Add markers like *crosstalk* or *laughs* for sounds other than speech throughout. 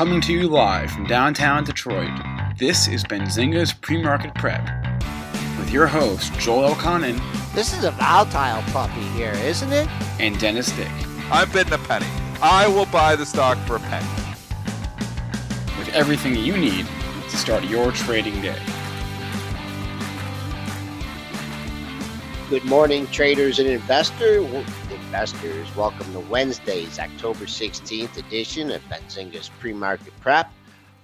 Coming to you live from downtown Detroit, this is Benzinga's Pre-Market Prep. With your host, Joel Elconin. This is a volatile puppy here, isn't it? And Dennis Dick. I'm bidding a penny. I will buy the stock for a penny. With everything you need to start your trading day. Good morning, traders and investors investors. Welcome to Wednesday's October 16th edition of Benzinga's Pre-Market Prep.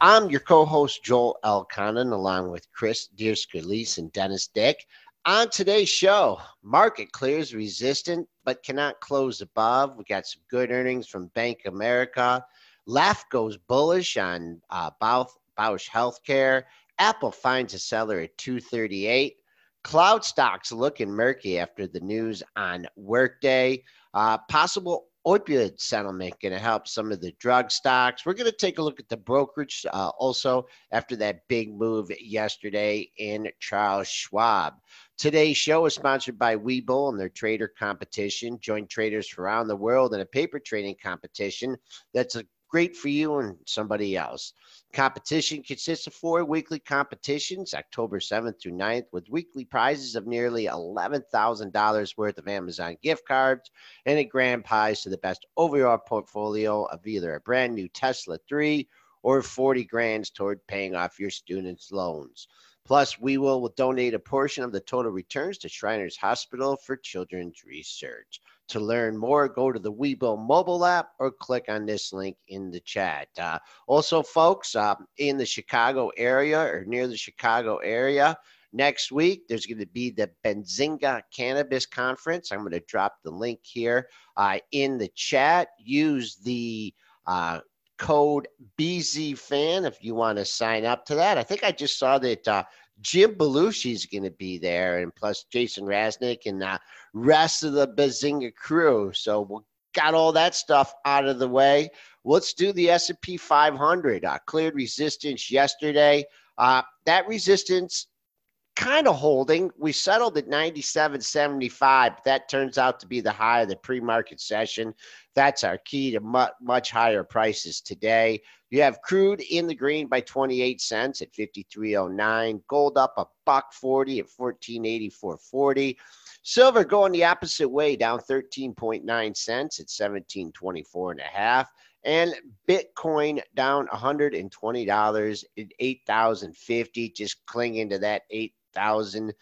I'm your co-host Joel Elconin, along with Chris Deerskalise and Dennis Dick. On today's show, market clears resistant but cannot close above. We got some good earnings from Bank America. LAF goes bullish on uh, Bausch Healthcare. Apple finds a seller at 238. Cloud stocks looking murky after the news on Workday. Uh, possible opioid settlement going to help some of the drug stocks. We're going to take a look at the brokerage uh, also after that big move yesterday in Charles Schwab. Today's show is sponsored by Webull and their trader competition. Join traders from around the world in a paper trading competition that's a great for you and somebody else. Competition consists of four weekly competitions, October 7th through 9th, with weekly prizes of nearly $11,000 worth of Amazon gift cards and a grand prize to the best overall portfolio of either a brand new Tesla 3 or 40 grands toward paying off your students' loans. Plus, we will donate a portion of the total returns to Shriners Hospital for Children's Research. To learn more, go to the Webull mobile app or click on this link in the chat. Uh, also, folks, uh, in the Chicago area or near the Chicago area, next week there's going to be the Benzinga Cannabis Conference. I'm going to drop the link here uh, in the chat. Use the uh, code BZFan if you want to sign up to that. I think I just saw that uh, Jim Belushi is going to be there, and plus Jason Raznick and the rest of the Benzinga crew. So we got all that stuff out of the way. Let's do the S&P 500. Uh, cleared resistance yesterday. Uh, that resistance kind of holding. We settled at 97.75. That turns out to be the high of the pre-market session. That's our key to much, much higher prices today. You have crude in the green by 28 cents at 53.09. Gold up a buck 40 at 14.84.40. Silver going the opposite way, down 13.9 cents at 17.24 and a half. And Bitcoin down $120 at 8,050, just clinging to that 8,000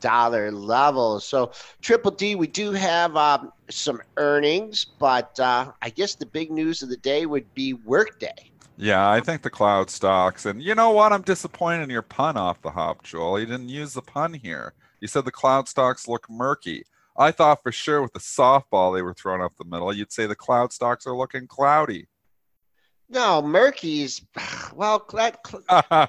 dollar level. So Triple D, we do have um, some earnings, but uh, I guess the big news of the day would be Workday. Yeah, I think the cloud stocks. And you know what? I'm disappointed in your pun off the hop, Joel. You didn't use the pun here. You said the cloud stocks look murky. I thought for sure with the softball they were throwing up the middle, you'd say the cloud stocks are looking cloudy. No, murky's *sighs* well. That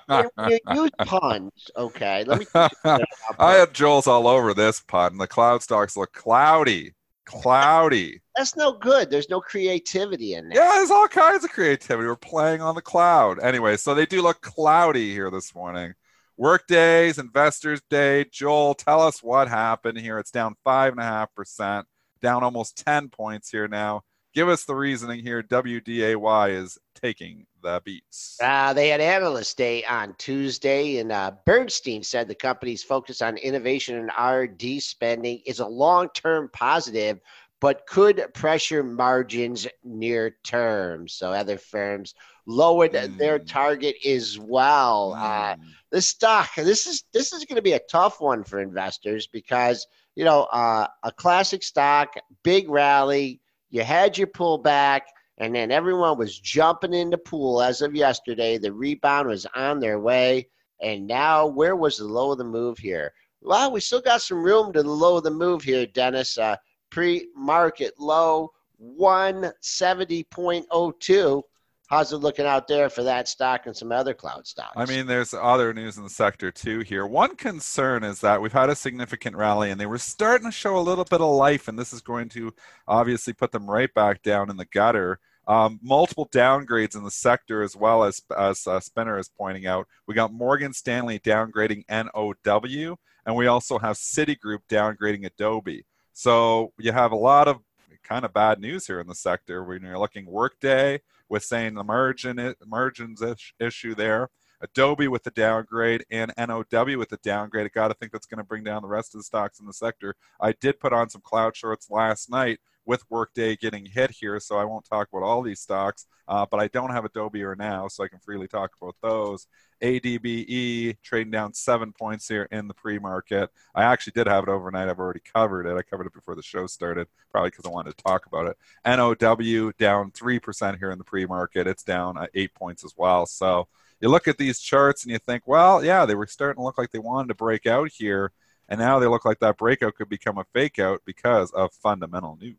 *laughs* you use puns. Okay, let me. *laughs* I had Joel's all over this pun. The cloud stocks look cloudy cloudy. That's no good. There's no creativity in there. Yeah, there's all kinds of creativity. We're playing on the cloud. Anyway, so they do look cloudy here this morning. Work days, investors day. Joel, tell us what happened here. It's down five and a half percent, down almost 10 points here now. Give us the reasoning here. WDAY is taking the beats. Uh, they had analyst day on Tuesday, and uh, Bernstein said the company's focus on innovation and R&D spending is a long-term positive, but could pressure margins near term. So other firms lowered mm. their target as well. Uh, mm. Uh, the stock, this is this is going to be a tough one for investors because you know uh, a classic stock, big rally. You had your pullback and then everyone was jumping in the pool as of yesterday. The rebound was on their way. And now, where was the low of the move here? Well, we still got some room to the low of the move here, Dennis. Uh, Pre market low 170.02. How's it looking out there for that stock and some other cloud stocks? I mean, there's other news in the sector too here. One concern is that we've had a significant rally and they were starting to show a little bit of life, and this is going to obviously put them right back down in the gutter. Um, multiple downgrades in the sector as well as as uh, Spinner is pointing out. We got Morgan Stanley downgrading NOW, and we also have Citigroup downgrading Adobe. So you have a lot of kind of bad news here in the sector when you're looking Workday, with saying the margin margins issue there. Adobe with the downgrade and NOW with the downgrade. I got to think that's going to bring down the rest of the stocks in the sector. I did put on some cloud shorts last night with Workday getting hit here, so I won't talk about all these stocks. Uh, but I don't have Adobe or now, so I can freely talk about those. ADBE trading down seven points here in the pre-market. I actually did have it overnight. I've already covered it. I covered it before the show started, probably because I wanted to talk about it. NOW down three percent here in the pre-market. It's down uh, eight points as well. So you look at these charts and you think, well, yeah, they were starting to look like they wanted to break out here, and now they look like that breakout could become a fake out because of fundamental news.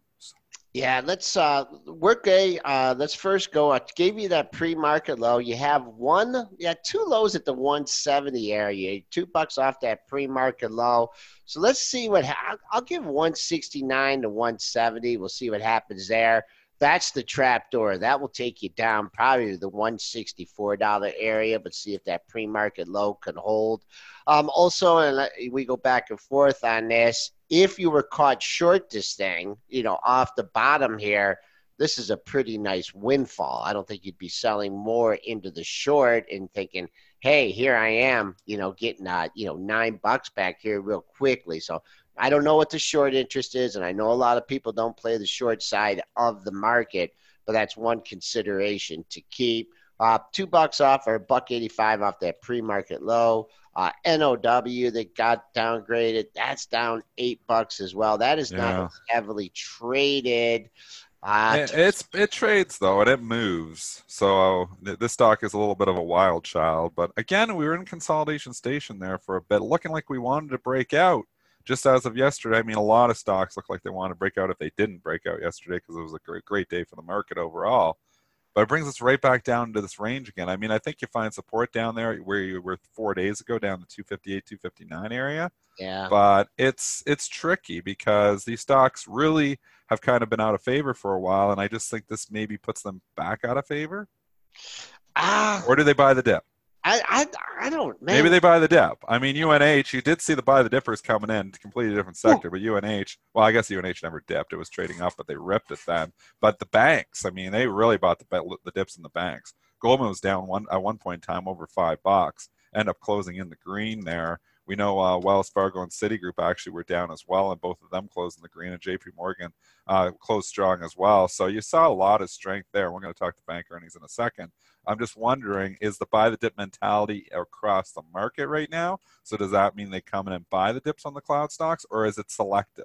Yeah, let's uh Workday. Uh, let's first go. I gave you that pre-market low. You have one, yeah, two lows at the 170 area, two bucks off that pre-market low. So let's see what ha- I'll give 169 to 170. We'll see what happens there. That's the trap door. That will take you down probably to the $164 area, but see if that pre market low can hold. Um, also, and we go back and forth on this, if you were caught short this thing, you know, off the bottom here, this is a pretty nice windfall. I don't think you'd be selling more into the short and thinking, hey, here I am, you know, getting, uh, you know, nine bucks back here real quickly. So I don't know what the short interest is, and I know a lot of people don't play the short side of the market, but that's one consideration to keep. Uh, two bucks off or a buck 85 off that pre-market low. Uh, NOW that got downgraded, that's down eight bucks as well. That is yeah. not heavily traded. Uh, it, it's it trades though, and it moves. So this stock is a little bit of a wild child. But again, we were in consolidation station there for a bit, looking like we wanted to break out just as of yesterday, I mean, a lot of stocks look like they want to break out if they didn't break out yesterday because it was a great, great day for the market overall. But it brings us right back down to this range again. I mean, I think you find support down there where you were four days ago, down the 258, 259 area. Yeah. But it's it's tricky because these stocks really have kind of been out of favor for a while, and I just think this maybe puts them back out of favor. Ah. Or do they buy the dip? I, I, I don't. Man. Maybe they buy the dip. I mean, UNH. You did see the buy the dippers coming in, completely different sector. But UNH. Well, I guess UNH never dipped. It was trading up, but they ripped it then. But the banks. I mean, they really bought the the dips in the banks. Goldman was down one at one point in time over five bucks. End up closing in the green there. We know uh, Wells Fargo and Citigroup actually were down as well, and both of them closed in the green. And J.P. Morgan uh, closed strong as well. So you saw a lot of strength there. We're going to talk to bank earnings in a second. I'm just wondering, is the buy the dip mentality across the market right now? So does that mean they come in and buy the dips on the cloud stocks, or is it selective?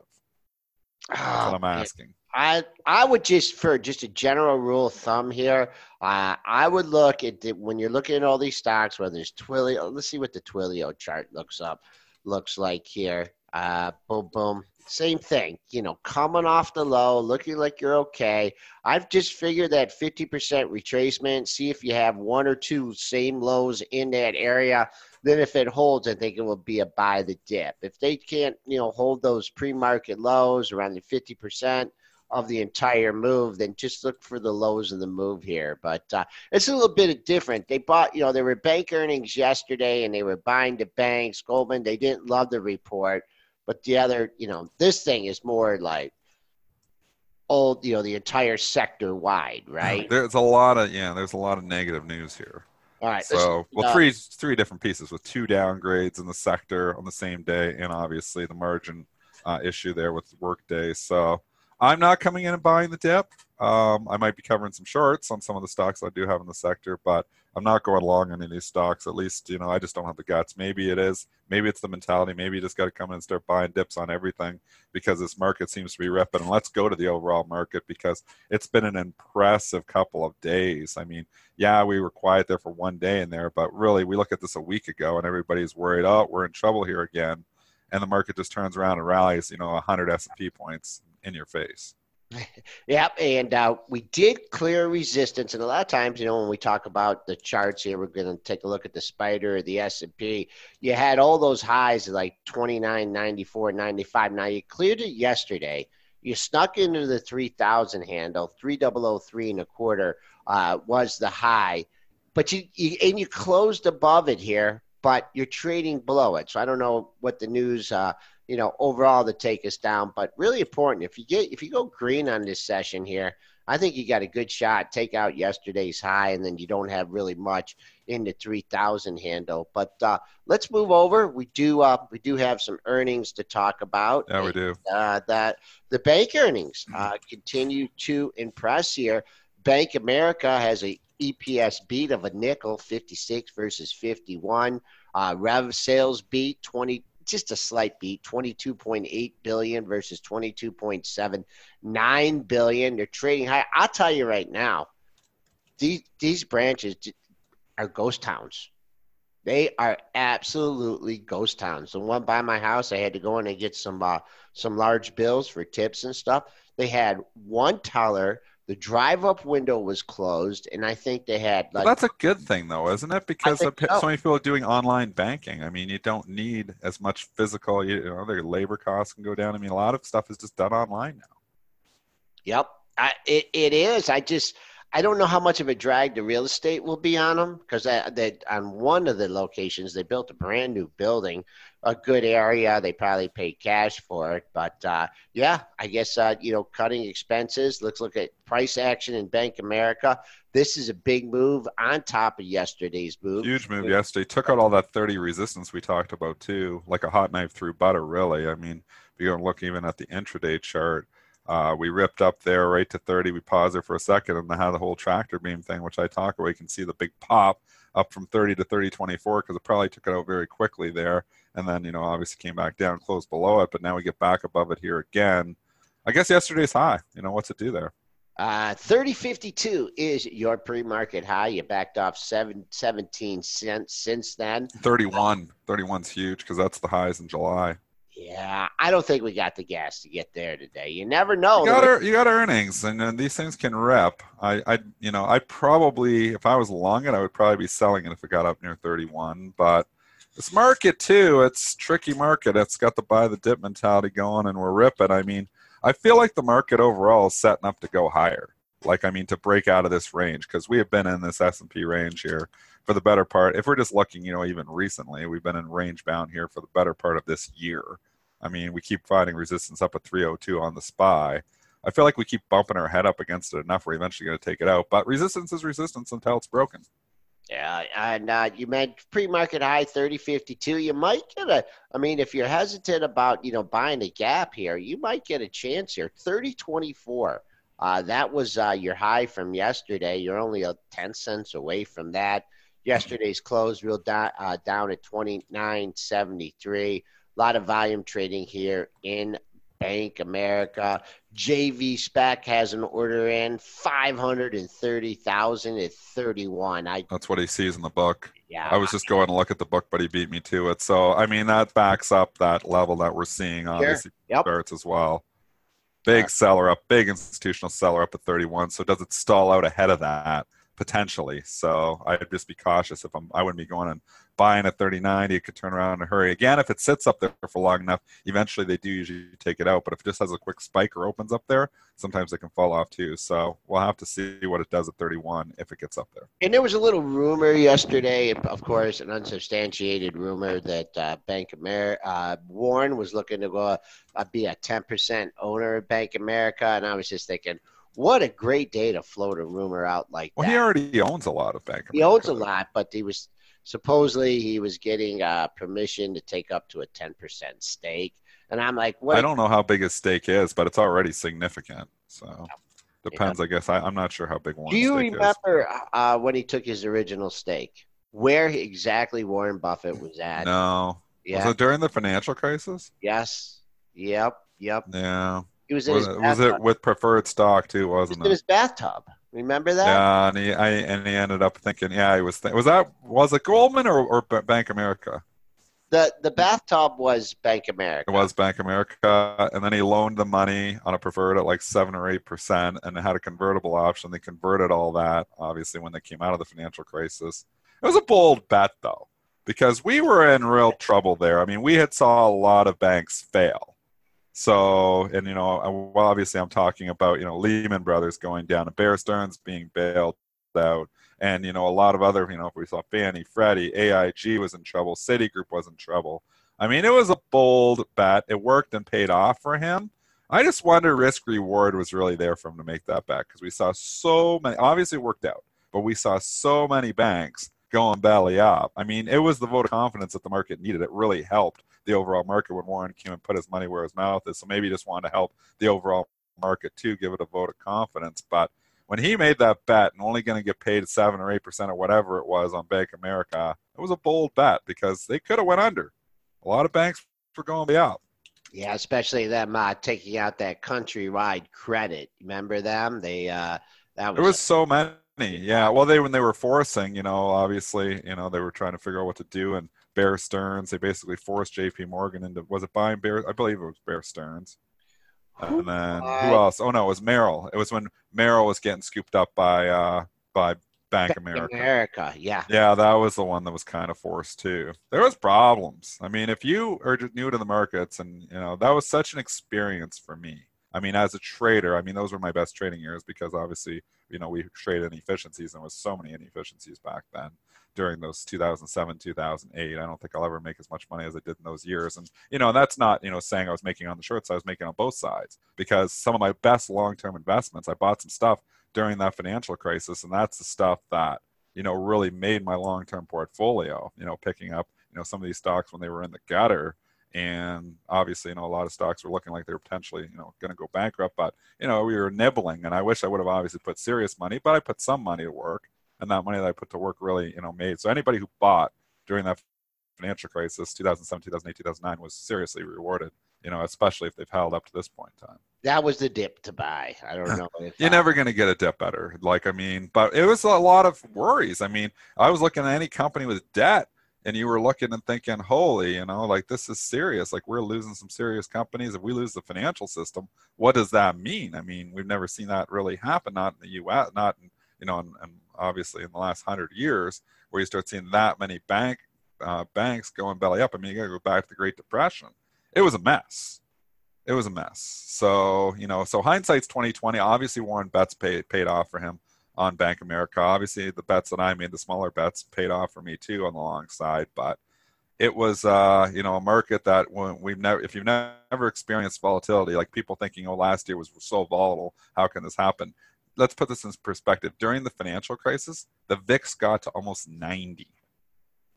That's what I'm asking. I I would just for just a general rule of thumb here, uh, I would look at the, when you're looking at all these stocks, whether it's Twilio. Let's see what the Twilio chart looks up looks like here. Uh, boom, boom. Same thing, you know, coming off the low, looking like you're okay. I've just figured that 50% retracement, see if you have one or two same lows in that area. Then if it holds, I think it will be a buy the dip. If they can't, you know, hold those pre-market lows around the 50%, of the entire move, then just look for the lows of the move here. But uh, it's a little bit different. They bought, you know, there were bank earnings yesterday and they were buying the banks. Goldman, they didn't love the report. But the other, you know, this thing is more like old, you know, the entire sector wide, right? There's a lot of yeah, there's a lot of negative news here. All right. So, well, uh, three three different pieces with two downgrades in the sector on the same day, and obviously the margin uh, issue there with workday. So, I'm not coming in and buying the dip. Um, I might be covering some shorts on some of the stocks I do have in the sector, but I'm not going long on any stocks. At least, you know, I just don't have the guts. Maybe it is. Maybe it's the mentality. Maybe you just got to come in and start buying dips on everything because this market seems to be ripping. And let's go to the overall market because it's been an impressive couple of days. I mean, yeah, we were quiet there for one day in there, but really, we look at this a week ago and everybody's worried, oh, we're in trouble here again. And the market just turns around and rallies, you know, 100 S&P points in your face. *laughs* Yep, and uh, we did clear resistance, and a lot of times, you know, when we talk about the charts here, we're going to take a look at the spider the S and P. You had all those highs like 29, 94, 95. Now you cleared it yesterday. You snuck into the 3,000 handle, 3003 and a quarter uh, was the high, but you, you and you closed above it here, but you're trading below it. So I don't know what the news. Uh, you know, overall to take us down. But really important if you get if you go green on this session here, I think you got a good shot. Take out yesterday's high, and then you don't have really much in the 3,000 handle. But uh, let's move over. We do uh, we do have some earnings to talk about. Yeah, we do. Uh, that the bank earnings uh, continue to impress here. Bank America has a EPS beat of a nickel, 56 versus 51. Uh, rev sales beat 20 just a slight beat 22.8 billion versus 22.79 billion. They're trading high. I'll tell you right now these these branches are ghost towns. They are absolutely ghost towns. The one by my house i had to go in and get some uh, some large bills for tips and stuff. They had one teller the drive up window was closed, and I think they had. Like, well, that's a good thing, though, isn't it? Because so. so many people are doing online banking. I mean, you don't need as much physical. You know, their labor costs can go down. I mean, a lot of stuff is just done online now. Yep, I, it it is. I just I don't know how much of a drag the real estate will be on them because they, on one of the locations they built a brand new building, a good area. They probably paid cash for it, but uh, yeah, I guess uh, you know cutting expenses. Let's look at price action in Bank America. This is a big move on top of yesterday's move. Huge move yesterday. Took out all that 30 resistance we talked about too, like a hot knife through butter. Really, I mean, if you and look even at the intraday chart uh, we ripped up there right to 30. We paused there for a second and had the whole tractor beam thing, which I talk about. You can see the big pop up from 30 to 30 24 because it probably took it out very quickly there. And then, you know, obviously came back down, closed below it, but now we get back above it here again. I guess yesterday's high. You know, what's it do there? Uh, 3052 is your pre-market high. You backed off seven, 17 cents since then. 31. 31's huge because that's the highs in July. Yeah, I don't think we got the gas to get there today. You never know. You got, our, you got earnings, and, and these things can rep. I, I, you know, I probably, if I was long it, I would probably be selling it if it got up near 31. But this market too, it's tricky market. It's got the buy the dip mentality going, and we're ripping. I mean, I feel like the market overall is setting up to go higher. Like, I mean, to break out of this range because we have been in this S and P range here for the better part. If we're just looking, you know, even recently, we've been in range bound here for the better part of this year. I mean, we keep fighting resistance up at 302 on the SPY. I feel like we keep bumping our head up against it enough. We're eventually going to take it out. But resistance is resistance until it's broken. Yeah, and uh, you meant pre-market high 3052. You might get a. I mean, if you're hesitant about you know buying a gap here, you might get a chance here. 3024. Uh, that was uh, your high from yesterday. You're only a 10 cents away from that. Yesterday's close real da- uh, down at 29.73. A lot of volume trading here in Bank America. JB Spec has an order in 530,000 at 31. I That's what he sees in the book. Yeah. I was just going to look at the book, but he beat me to it. So, I mean, that backs up that level that we're seeing on sure. yep. starts as well. Big seller up, big institutional seller up at 31. So, does it stall out ahead of that? Potentially. So I'd just be cautious if I'm. I wouldn't be going and buying at 39. It could turn around in a hurry. Again, if it sits up there for long enough, eventually they do usually take it out. But if it just has a quick spike or opens up there, sometimes it can fall off too. So we'll have to see what it does at 31 if it gets up there. And there was a little rumor yesterday, of course, an unsubstantiated rumor that uh, Bank America, uh, Warren was looking to go uh, be a 10% owner of Bank America, and I was just thinking what a great day to float a rumor out like well, that. he already owns a lot of Bank He owns a lot, but he was supposedly he was getting uh, permission to take up to a 10% stake. And I'm like, what? I don't know how big a stake is, but it's already significant. So depends, yeah. I guess. I, am not sure how big one. Do you remember uh, when he took his original stake? Where exactly Warren Buffett was at? No. Yeah. Was it during the financial crisis? Yes. Yep. Yep. Yeah. He was in was, his it, was it with preferred stock too, wasn't was it? In his bathtub. Remember that? Yeah, and he I, and he ended up thinking, yeah, he was. Th- was that was it Goldman or, or Bank America? The the bathtub was Bank America. It was Bank America, and then he loaned the money on a preferred at like seven or eight percent, and had a convertible option. They converted all that, obviously, when they came out of the financial crisis. It was a bold bet, though, because we were in real trouble there. I mean, we had saw a lot of banks fail so, and you know, well, obviously, I'm talking about you know Lehman Brothers going down, and Bear Stearns being bailed out, and you know a lot of other you know if we saw Fannie, Freddie, AIG was in trouble, Citigroup was in trouble. I mean, it was a bold bet. It worked and paid off for him. I just wonder risk reward was really there for him to make that bet because we saw so many. Obviously, it worked out, but we saw so many banks going belly up. I mean, it was the vote of confidence that the market needed. It really helped the overall market when Warren came and put his money where his mouth is. So maybe he just wanted to help the overall market too, give it a vote of confidence. But when he made that bet and only going to get paid seven or eight percent or whatever it was on Bank America, it was a bold bet because they could have went under. A lot of banks were going to be out. Yeah, especially them uh, taking out that countrywide credit. Remember them? They uh, that was there was so many. Yeah, well, they when they were forcing, you know, obviously, you know, they were trying to figure out what to do, and Bear Stearns, they basically forced J.P. Morgan into was it buying Bear? I believe it was Bear Stearns. And then who else? Oh no, it was Merrill. It was when Merrill was getting scooped up by uh by Bank, Bank America. America, yeah. Yeah, that was the one that was kind of forced too. There was problems. I mean, if you are new to the markets and you know, that was such an experience for me. I mean, as a trader, I mean, those were my best trading years because obviously, you know, we traded inefficiencies and there was so many inefficiencies back then during those 2007 2008 i don't think i'll ever make as much money as i did in those years. And you know that's not you know saying i was making on the short side i was making on both sides because some of my best long-term investments i bought some stuff during that financial crisis. And that's the stuff that you know really made my long-term portfolio you know picking up you know some of these stocks when they were in the gutter and obviously you know a lot of stocks were looking like they were potentially you know going to go bankrupt but you know we were nibbling and i wish i would have obviously put serious money but i put some money to work and that money that I put to work really, you know, made. So anybody who bought during that financial crisis, 2007, 2008, 2009, was seriously rewarded. You know, especially if they've held up to this point in time. That was the dip to buy. I don't know. *laughs* If, You're uh, never going to get a dip better. Like, I mean, but it was a lot of worries. I mean, I was looking at any company with debt and you were looking and thinking, holy, you know, like this is serious. Like we're losing some serious companies. If we lose the financial system, what does that mean? I mean, we've never seen that really happen, not in the U.S., not in, you know, and, obviously in the last hundred years, where you start seeing that many bank uh, banks going belly up. I mean, you got to go back to the Great Depression. It was a mess. It was a mess. So you know, so hindsight's twenty twenty. Obviously, Warren Betts paid paid off for him on Bank America. Obviously, the bets that I made, the smaller bets, paid off for me too on the long side. But it was, uh, you know, a market that when we've never, if you've never experienced volatility, like people thinking, oh, last year was so volatile, how can this happen? let's put this in perspective. During the financial crisis, the VIX got to almost 90.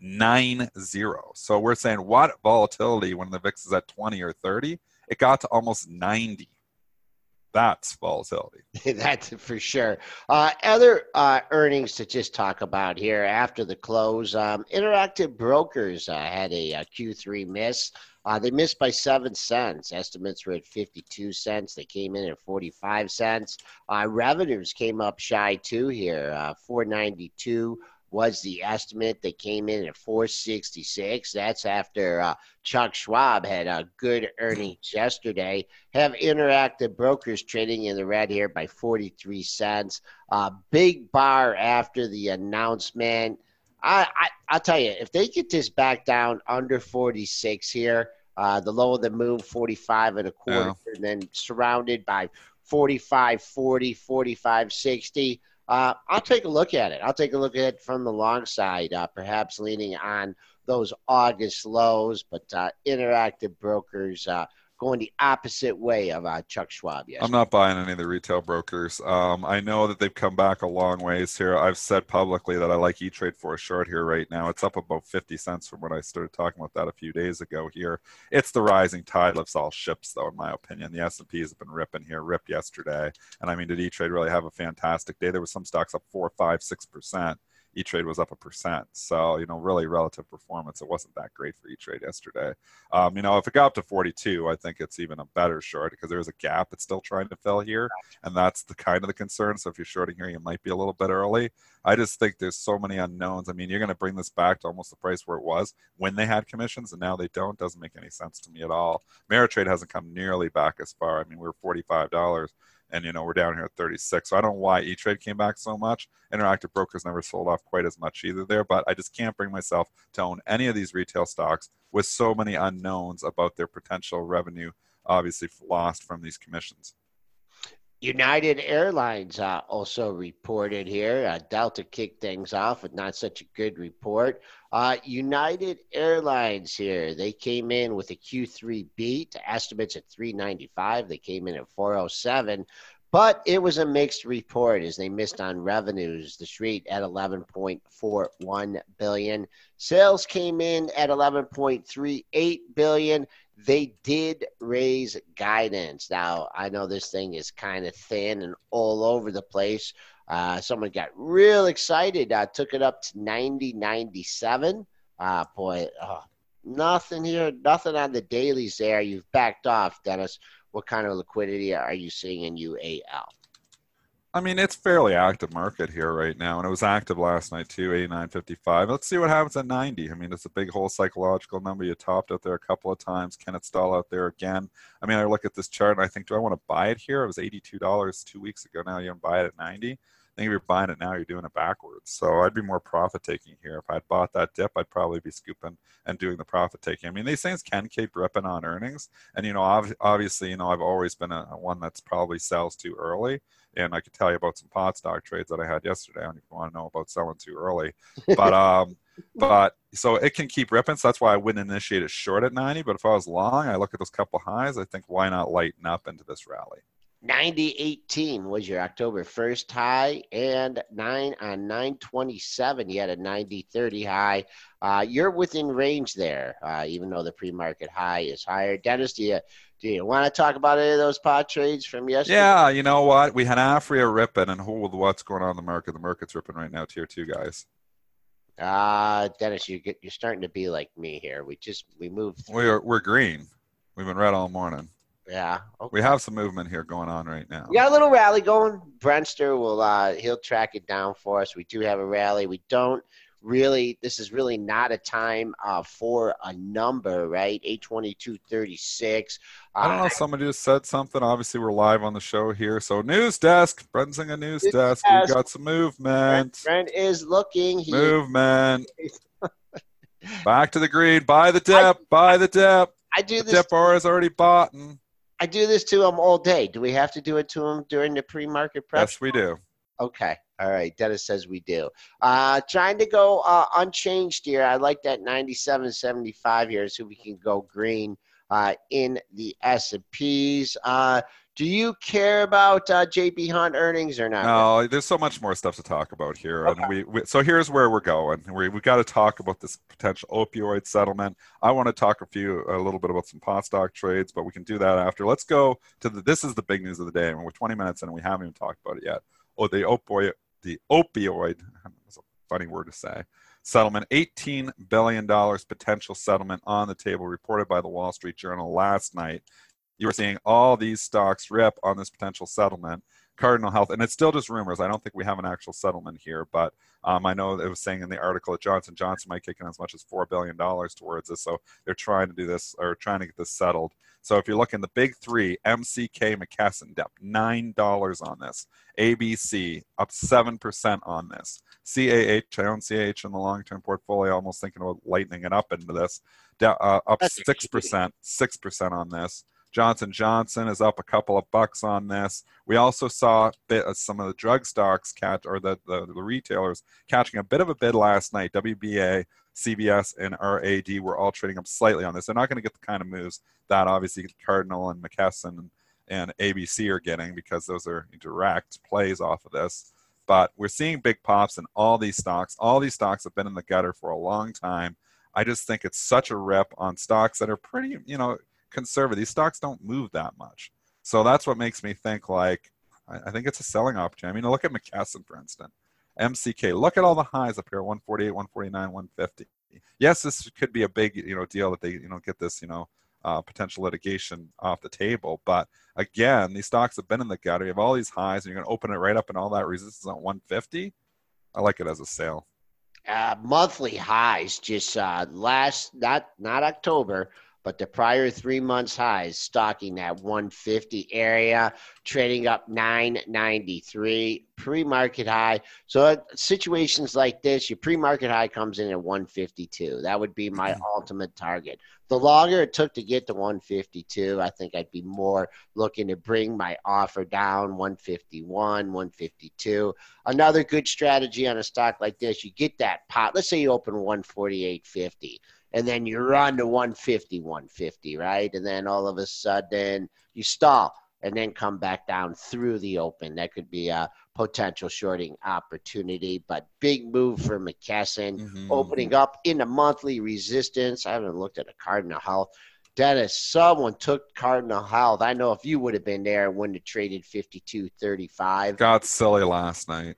Nine zero. So we're saying what volatility when the VIX is at 20 or 30? It got to almost 90. That's volatility. *laughs* That's for sure. Uh, other uh, earnings to just talk about here after the close. Um, Interactive Brokers uh, had a, a Q3 miss. Uh, they missed by seven cents. Estimates were at 52 cents. They came in at 45 cents. Uh, revenues came up shy too here. Uh, 492 was the estimate. that came in at 466. That's after uh, Chuck Schwab had a good earnings *clears throat* yesterday. Have interactive brokers trading in the red here by 43 cents. Uh, big bar after the announcement. I, I will tell you, if they get this back down under 46 here, uh, the low of the move 45 and a quarter, yeah. and then surrounded by 45, 40, 45, 60. Uh, I'll take a look at it. I'll take a look at it from the long side, uh, perhaps leaning on those August lows, but uh, interactive brokers uh, going the opposite way of uh, Chuck Schwab. Yes, I'm not buying any of the retail brokers. Um, I know that they've come back a long ways here. I've said publicly that I like E Trade for a short here right now. It's up about 50 cents from when I started talking about that a few days ago. Here, it's the rising tide lifts all ships, though, in my opinion. The S and P has been ripping here, ripped yesterday, and I mean, did E Trade really have a fantastic day? There was some stocks up four, five, six percent. E-Trade was up a percent. So, you know, really relative performance. It wasn't that great for E-Trade yesterday. Um, you know, if it got up to 42, I think it's even a better short because there's a gap it's still trying to fill here. And that's the kind of the concern. So if you're shorting here, you might be a little bit early. I just think there's so many unknowns. I mean, you're going to bring this back to almost the price where it was when they had commissions and now they don't. Doesn't make any sense to me at all. Ameritrade hasn't come nearly back as far. I mean, we we're $45 and you know we're down here at 36 so i don't know why e-trade came back so much. Interactive brokers never sold off quite as much either there but i just can't bring myself to own any of these retail stocks with so many unknowns about their potential revenue obviously lost from these commissions United Airlines uh, also reported here. Uh, Delta kicked things off with not such a good report. Uh, United Airlines here, they came in with a Q3 beat, estimates at 395. They came in at 407. But it was a mixed report as they missed on revenues. The street at 11.41 billion. Sales came in at 11.38 billion. They did raise guidance. Now, I know this thing is kind of thin and all over the place. Uh, someone got real excited, uh, took it up to 90, 97. Uh, boy, oh, nothing here, nothing on the dailies there. You've backed off, Dennis what kind of liquidity are you seeing in UAL? I mean, it's fairly active market here right now, and it was active last night too, 89.55. Let's see what happens at 90. I mean, it's a big whole psychological number. You topped out there a couple of times. Can it stall out there again? I mean, I look at this chart and I think, do I want to buy it here? It was $82 two weeks ago. Now you can buy it at 90. I think if you're buying it now, you're doing it backwards. So I'd be more profit taking here. If I'd bought that dip, I'd probably be scooping and doing the profit taking. I mean, these things can keep ripping on earnings, and you know, obviously, you know, I've always been a, a one that's probably sells too early. And I could tell you about some pot stock trades that I had yesterday. And don't even want to know about selling too early, but *laughs* um, but so it can keep ripping. So that's why I wouldn't initiate it short at 90. But if I was long, I look at those couple highs. I think why not lighten up into this rally? 9018 was your October 1st high, and 9 on 927, you had a 9030 high. Uh, you're within range there, uh, even though the pre market high is higher. Dennis, do you, do you want to talk about any of those pot trades from yesterday? Yeah, you know what? We had Aphria ripping, and hold what's going on in the market. The market's ripping right now, tier two guys. Uh, Dennis, you get, you're starting to be like me here. We just we moved. We're we're green. We've been red all morning. Yeah. Okay. We have some movement here going on right now. We got a little rally going. Brentster will uh he'll track it down for us. We do have a rally. We don't really this is really not a time uh, for a number, right? 82236. Uh, I don't know. Somebody just said something. Obviously, we're live on the show here. So, news desk, Brent's a news, news desk. desk. We've got some movement. Brent, Brent is looking. He, movement. *laughs* Back to the green. Buy the dip. I, buy the dip. I do the this. Dip bar is already bought. And I do this to them all day. Do we have to do it to them during the pre-market prep? Yes, we do. Okay. All right. Dennis says we do. Uh, trying to go uh, unchanged here. I like that 97.75 here so we can go green uh, in the S&Ps. Uh, do you care about uh, JB Hunt earnings or not? No, there's so much more stuff to talk about here, okay. and we, we, so here's where we're going. We we got to talk about this potential opioid settlement. I want to talk a few a little bit about some pot stock trades, but we can do that after. Let's go to the. This is the big news of the day, and we're 20 minutes in, and we haven't even talked about it yet. Oh, the opioid, the opioid. That's a funny word to say settlement, $18 billion potential settlement on the table, reported by the Wall Street Journal last night you were seeing all these stocks rip on this potential settlement. Cardinal Health, and it's still just rumors. I don't think we have an actual settlement here, but um, I know it was saying in the article that Johnson Johnson might kick in as much as four billion dollars towards this. So they're trying to do this or trying to get this settled. So if you look in the big three, MCK McKesson up nine dollars on this. ABC up seven percent on this. CAH, I own CAH in the long-term portfolio. Almost thinking about lightening it up into this. Uh, up six percent, six percent on this. Johnson Johnson is up a couple of bucks on this. We also saw bit, uh, some of the drug stocks catch or the, the, the retailers catching a bit of a bid last night. WBA, CVS, and RAD were all trading up slightly on this. They're not going to get the kind of moves that obviously Cardinal and McKesson and ABC are getting because those are direct plays off of this. But we're seeing big pops in all these stocks. All these stocks have been in the gutter for a long time. I just think it's such a rip on stocks that are pretty, you know, conservative. These stocks don't move that much. So that's what makes me think like I, think it's a selling opportunity. I mean, look at McKesson, for instance. MCK, look at all the highs up here 148, 149, 150. Yes, this could be a big you know deal that they you know get this you know uh, potential litigation off the table. But again, these stocks have been in the gutter. You have all these highs, and you're going to open it right up and all that resistance at 150. I like it as a sale. Uh, monthly highs just uh, last not not October but the prior three months highs stocking that 150 area, trading up 993. pre-market high. So situations like this, your pre-market high comes in at 152. That would be my mm-hmm. ultimate target. The longer it took to get to 152, I think I'd be more looking to bring my offer down 151, 152. Another good strategy on a stock like this, you get that pot. Let's say you open 148.50 and then you run to 150, 150, right? And then all of a sudden you stall and then come back down through the open. That could be a potential shorting opportunity, but big move for McKesson mm-hmm. opening up in a monthly resistance. I haven't looked at a Cardinal Health. Dennis, someone took Cardinal Health. I know if you would have been there, wouldn't have traded 52 35. Got silly last night.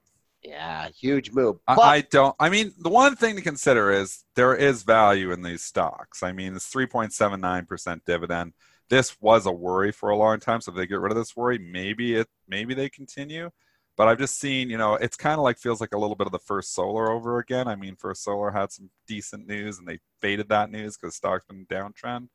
Yeah, huge move. But- I, I, don't. I mean, the one thing to consider is there is value in these stocks. I mean, it's 3.79% dividend this was a worry for a long time. So if they get rid of this worry, maybe it maybe they continue. But I've just seen, you know, it's kind of like feels like a little bit of the first solar over again. I mean, first solar had some decent news and they faded that news because stock's been downtrend.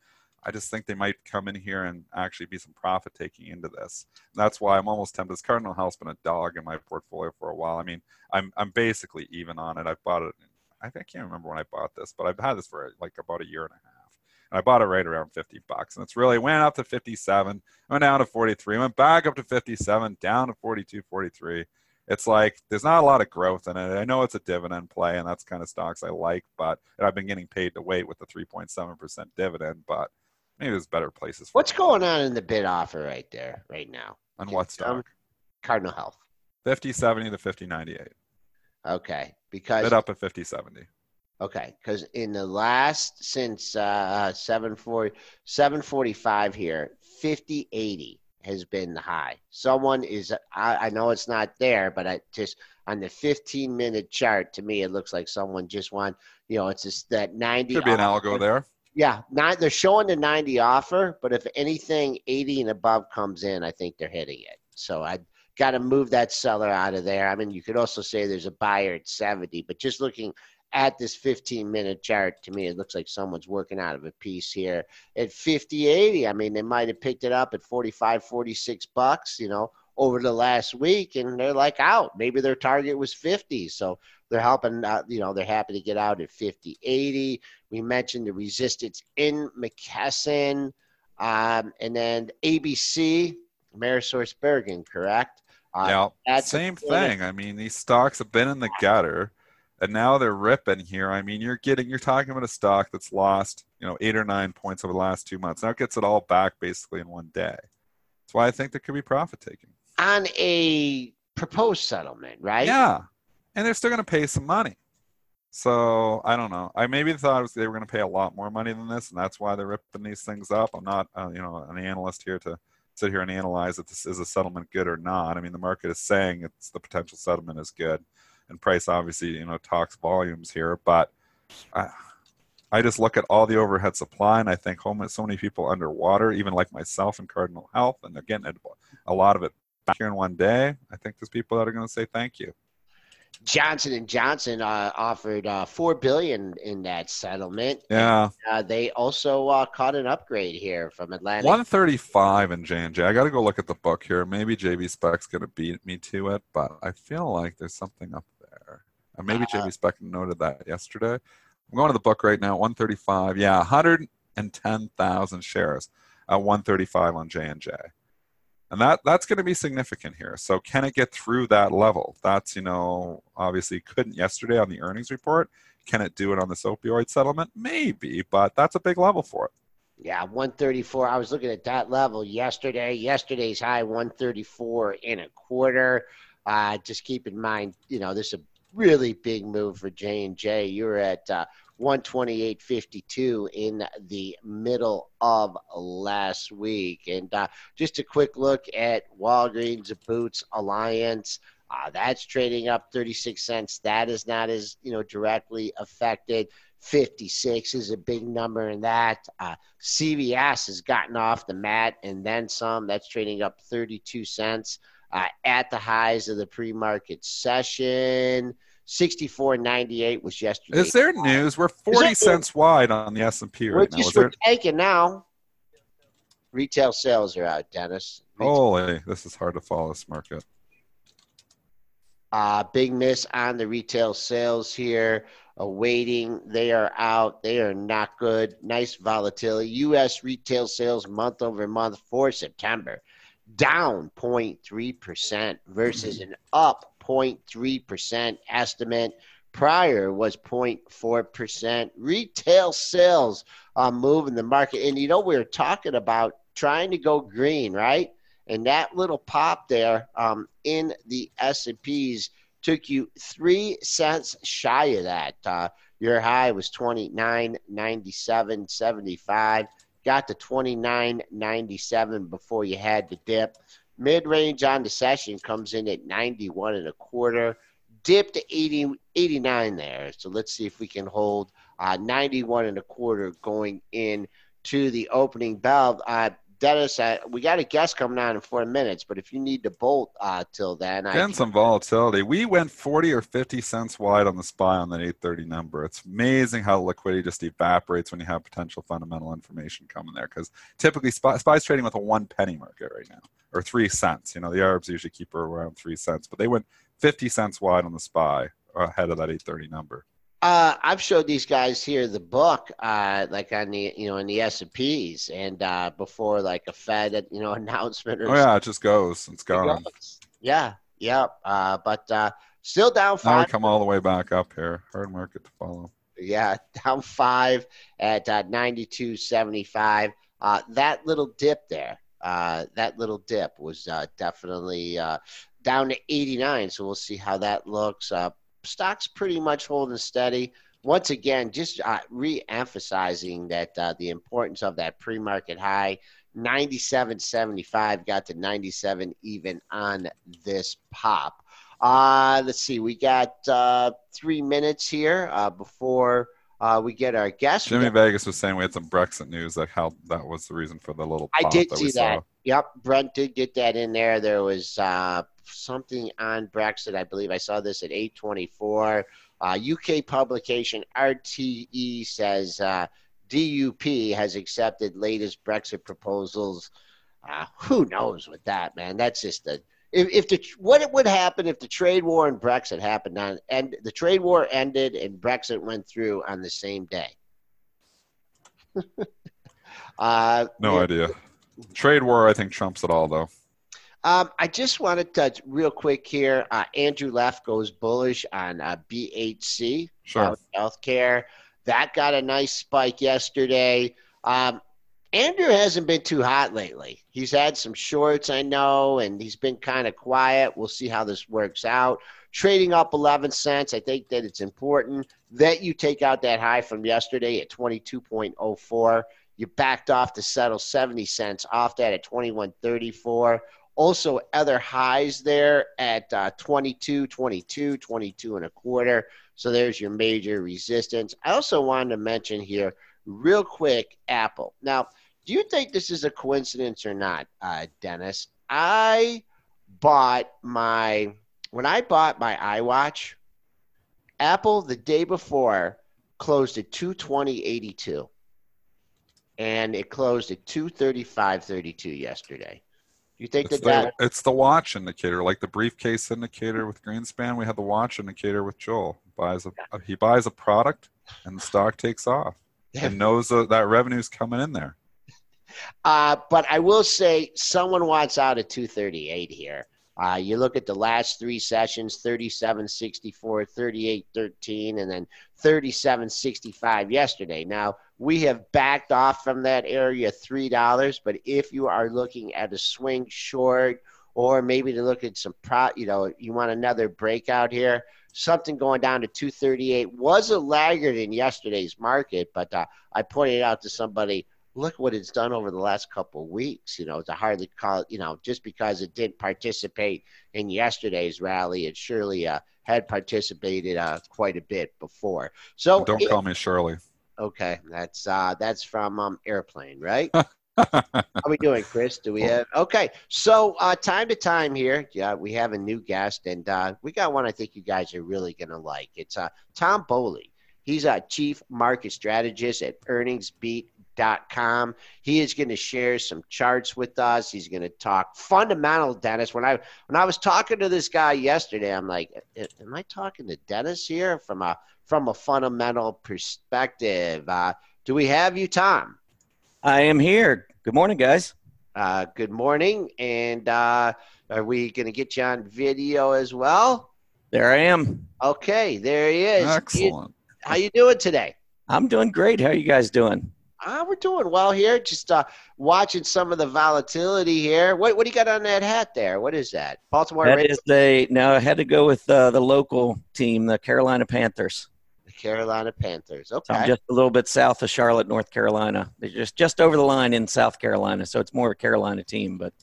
I just think they might come in here and actually be some profit taking into this. And that's why I'm almost tempted. This Cardinal Health's been a dog in my portfolio for a while. I mean, I'm I'm basically even on it. I bought it. I can't remember when I bought this, but I've had this for like about a year and a half. And I bought it right around 50 bucks. And it's really went up to 57, went down to 43, went back up to 57, down to 42, 43. It's like there's not a lot of growth in it. I know it's a dividend play, and that's kind of stocks I like, but I've been getting paid to wait with the 3.7% dividend, but maybe there's better places. What's going on in the bid offer right there, right now? On what stock? Um, Cardinal Health. 5070 to 5098. Okay. Because bid up at 5070. Okay, because in the last since uh, 740, 745 here, 5080 has been the high. Someone is, I, I know it's not there, but I just on the 15 minute chart, to me, it looks like someone just won, you know, it's just that 90. Could be an algo there. Yeah, they're showing the 90 offer, but if anything 80 and above comes in, I think they're hitting it. So I got to move that seller out of there. I mean, you could also say there's a buyer at 70, but just looking at this 15 minute chart, to me, it looks like someone's working out of a piece here at 50, 80. I mean, they might have picked it up at 45, 46 bucks, you know, over the last week, and they're like out. Maybe their target was 50. So they're helping, uh, you know, they're happy to get out at 50, 80. We mentioned the resistance in McKesson. Um, and then ABC, AmerisourceBergen, correct? Uh, yeah, same thing. I mean, these stocks have been in the gutter and now they're ripping here. I mean, you're getting you're talking about a stock that's lost, you know, eight or nine points over the last two months. Now it gets it all back basically in one day. That's why I think there could be profit taking on a proposed settlement, right? Yeah, and they're still going to pay some money. So I don't know. I maybe thought they were going to pay a lot more money than this, and that's why they're ripping these things up. I'm not, uh, you know, an analyst here to sit here and analyze if this is a settlement good or not. I mean, the market is saying it's the potential settlement is good and price obviously you know talks volumes here but I, I just look at all the overhead supply and I think home so many people underwater even like myself in Cardinal Health and they're getting a lot of it back here in one day I think there's people that are going to say thank you Johnson and Johnson uh, offered uh, four billion in that settlement. Yeah, and, uh, they also uh, caught an upgrade here from Atlanta. One thirty-five in J and J. I got to go look at the book here. Maybe JB Speck's going to beat me to it, but I feel like there's something up there. And maybe JB Spec noted that yesterday. I'm going to the book right now. One thirty-five. Yeah, hundred and ten thousand shares at one thirty-five on J and J and that that's going to be significant here. So can it get through that level? That's you know obviously couldn't yesterday on the earnings report. Can it do it on this opioid settlement? Maybe, but that's a big level for it. Yeah, 134. I was looking at that level yesterday. Yesterday's high 134 in a quarter. Uh, just keep in mind, you know, this is a really big move for J and J. You're at uh, 128.52 in the middle of last week. And uh, just a quick look at Walgreens Boots Alliance. Uh, that's trading up 36 cents. That is not as you know directly affected. 56 is a big number in that. Uh, CVS has gotten off the mat and then some. That's trading up 32 cents uh, at the highs of the pre-market session. 64.98 was yesterday. Is there news? We're 40 cents wide on the S&P right now. Just we're taking now. Retail sales are out, Dennis. Retail. Holy, this is hard to follow this market. Uh, big miss on the retail sales here. Awaiting, they are out. They are not good. Nice volatility. U.S. retail sales month over month for September down 0.3% versus an up 0.3% estimate. Prior was 0.4%. Retail sales are moving the market. And you know, we are talking about trying to go green, right? And that little pop there um, in the S&Ps took you three cents shy of that. Uh, your high was 29.97.75. Got to 29.97 before you had the dip. Mid range on the session comes in at 91 and a quarter. Dipped to 80, 89 there. So let's see if we can hold uh, 91 and a quarter going in to the opening bell. Uh, Dennis, uh, we got a guest coming on in four minutes, but if you need to bolt uh, till then, I getting some volatility. We went forty or fifty cents wide on the spy on that eight thirty number. It's amazing how liquidity just evaporates when you have potential fundamental information coming there. Because typically, spy, spy's trading with a one penny market right now, or three cents. You know, the arbs usually keep her around three cents, but they went fifty cents wide on the spy ahead of that eight thirty number. Uh, I've showed these guys here the book, uh, like on the you know in the S and P's, and uh, before like a Fed you know *laughs* announcement. Or oh yeah, it just goes. It's gone. It goes. Yeah, yep. Uh, but uh, still down five. Now we come all the way back up here. Hard market to follow. Yeah, *laughs* down five at uh, ninety two seventy five. Uh, that little dip there, uh, that little dip was uh, definitely uh, down to 89. So we'll see how that looks. Uh, stock's pretty much holding steady. Once again, just uh, re-emphasizing that uh, the importance of that pre-market high, 97.75 got to 97 even on this pop. Uh, let's see, we got uh, three minutes here uh, before uh, we get our guest. Jimmy Vegas was saying we had some Brexit news, like how that was the reason for the little. I did that see that. Saw. Yep, Brent did get that in there. There was uh, something on Brexit. I believe I saw this at 824. Uh, UK publication RTE says uh, DUP has accepted latest Brexit proposals. Uh, who knows with that, man? That's just a if, if the what would happen if the trade war and Brexit happened on and the trade war ended and Brexit went through on the same day. *laughs* uh, no idea. Trade war, I think trumps it all, though. Um, I just want to touch real quick here. Uh, Andrew Left goes bullish on uh, BHC, sure. healthcare. That got a nice spike yesterday. Um, Andrew hasn't been too hot lately. He's had some shorts, I know, and he's been kind of quiet. We'll see how this works out. Trading up 11 cents. I think that it's important that you take out that high from yesterday at 22.04. You backed off to settle 70 cents off that at 21.34. Also, other highs there at uh, 22, 22, 22 and a quarter. So there's your major resistance. I also wanted to mention here, real quick, Apple. Now, do you think this is a coincidence or not, uh, Dennis? I bought my when I bought my iWatch, Apple the day before closed at 220.82 and it closed at 235.32 yesterday. Do you think it's that, the, it's the watch indicator, like the briefcase indicator with Greenspan. We had the watch indicator with Joel. Buys a, yeah. he buys a product, and the stock takes off, and knows that, that revenue's coming in there. Uh, but I will say, someone wants out at 238 here. Uh, you look at the last three sessions 37 64, 38 13, and then 37 65 yesterday. Now, we have backed off from that area $3, but if you are looking at a swing short or maybe to look at some pro, you know, you want another breakout here, something going down to 238 was a laggard in yesterday's market, but uh, I pointed out to somebody look what it's done over the last couple of weeks. You know, to hardly call it, you know, just because it didn't participate in yesterday's rally, it surely uh, had participated uh, quite a bit before. So don't it, call me Shirley. Okay, that's uh, that's from um, Airplane, right? *laughs* How we doing, Chris? Do we have okay? So uh, time to time here, yeah, we have a new guest, and uh, we got one I think you guys are really gonna like. It's uh, Tom Bowley. He's a chief market strategist at Earnings Beat com. He is going to share some charts with us. He's going to talk fundamental, Dennis. When I when I was talking to this guy yesterday, I'm like, am I talking to Dennis here from a from a fundamental perspective? Uh, do we have you, Tom? I am here. Good morning, guys. Uh, good morning, and uh, are we going to get you on video as well? There I am. Okay, there he is. Excellent. How you doing today? I'm doing great. How are you guys doing? Ah, we're doing well here. Just uh, watching some of the volatility here. What what do you got on that hat there? What is that? Baltimore. That Ravens? is the no. I had to go with uh, the local team, the Carolina Panthers. The Carolina Panthers. Okay. So I'm just a little bit south of Charlotte, North Carolina. They're just just over the line in South Carolina, so it's more of a Carolina team. But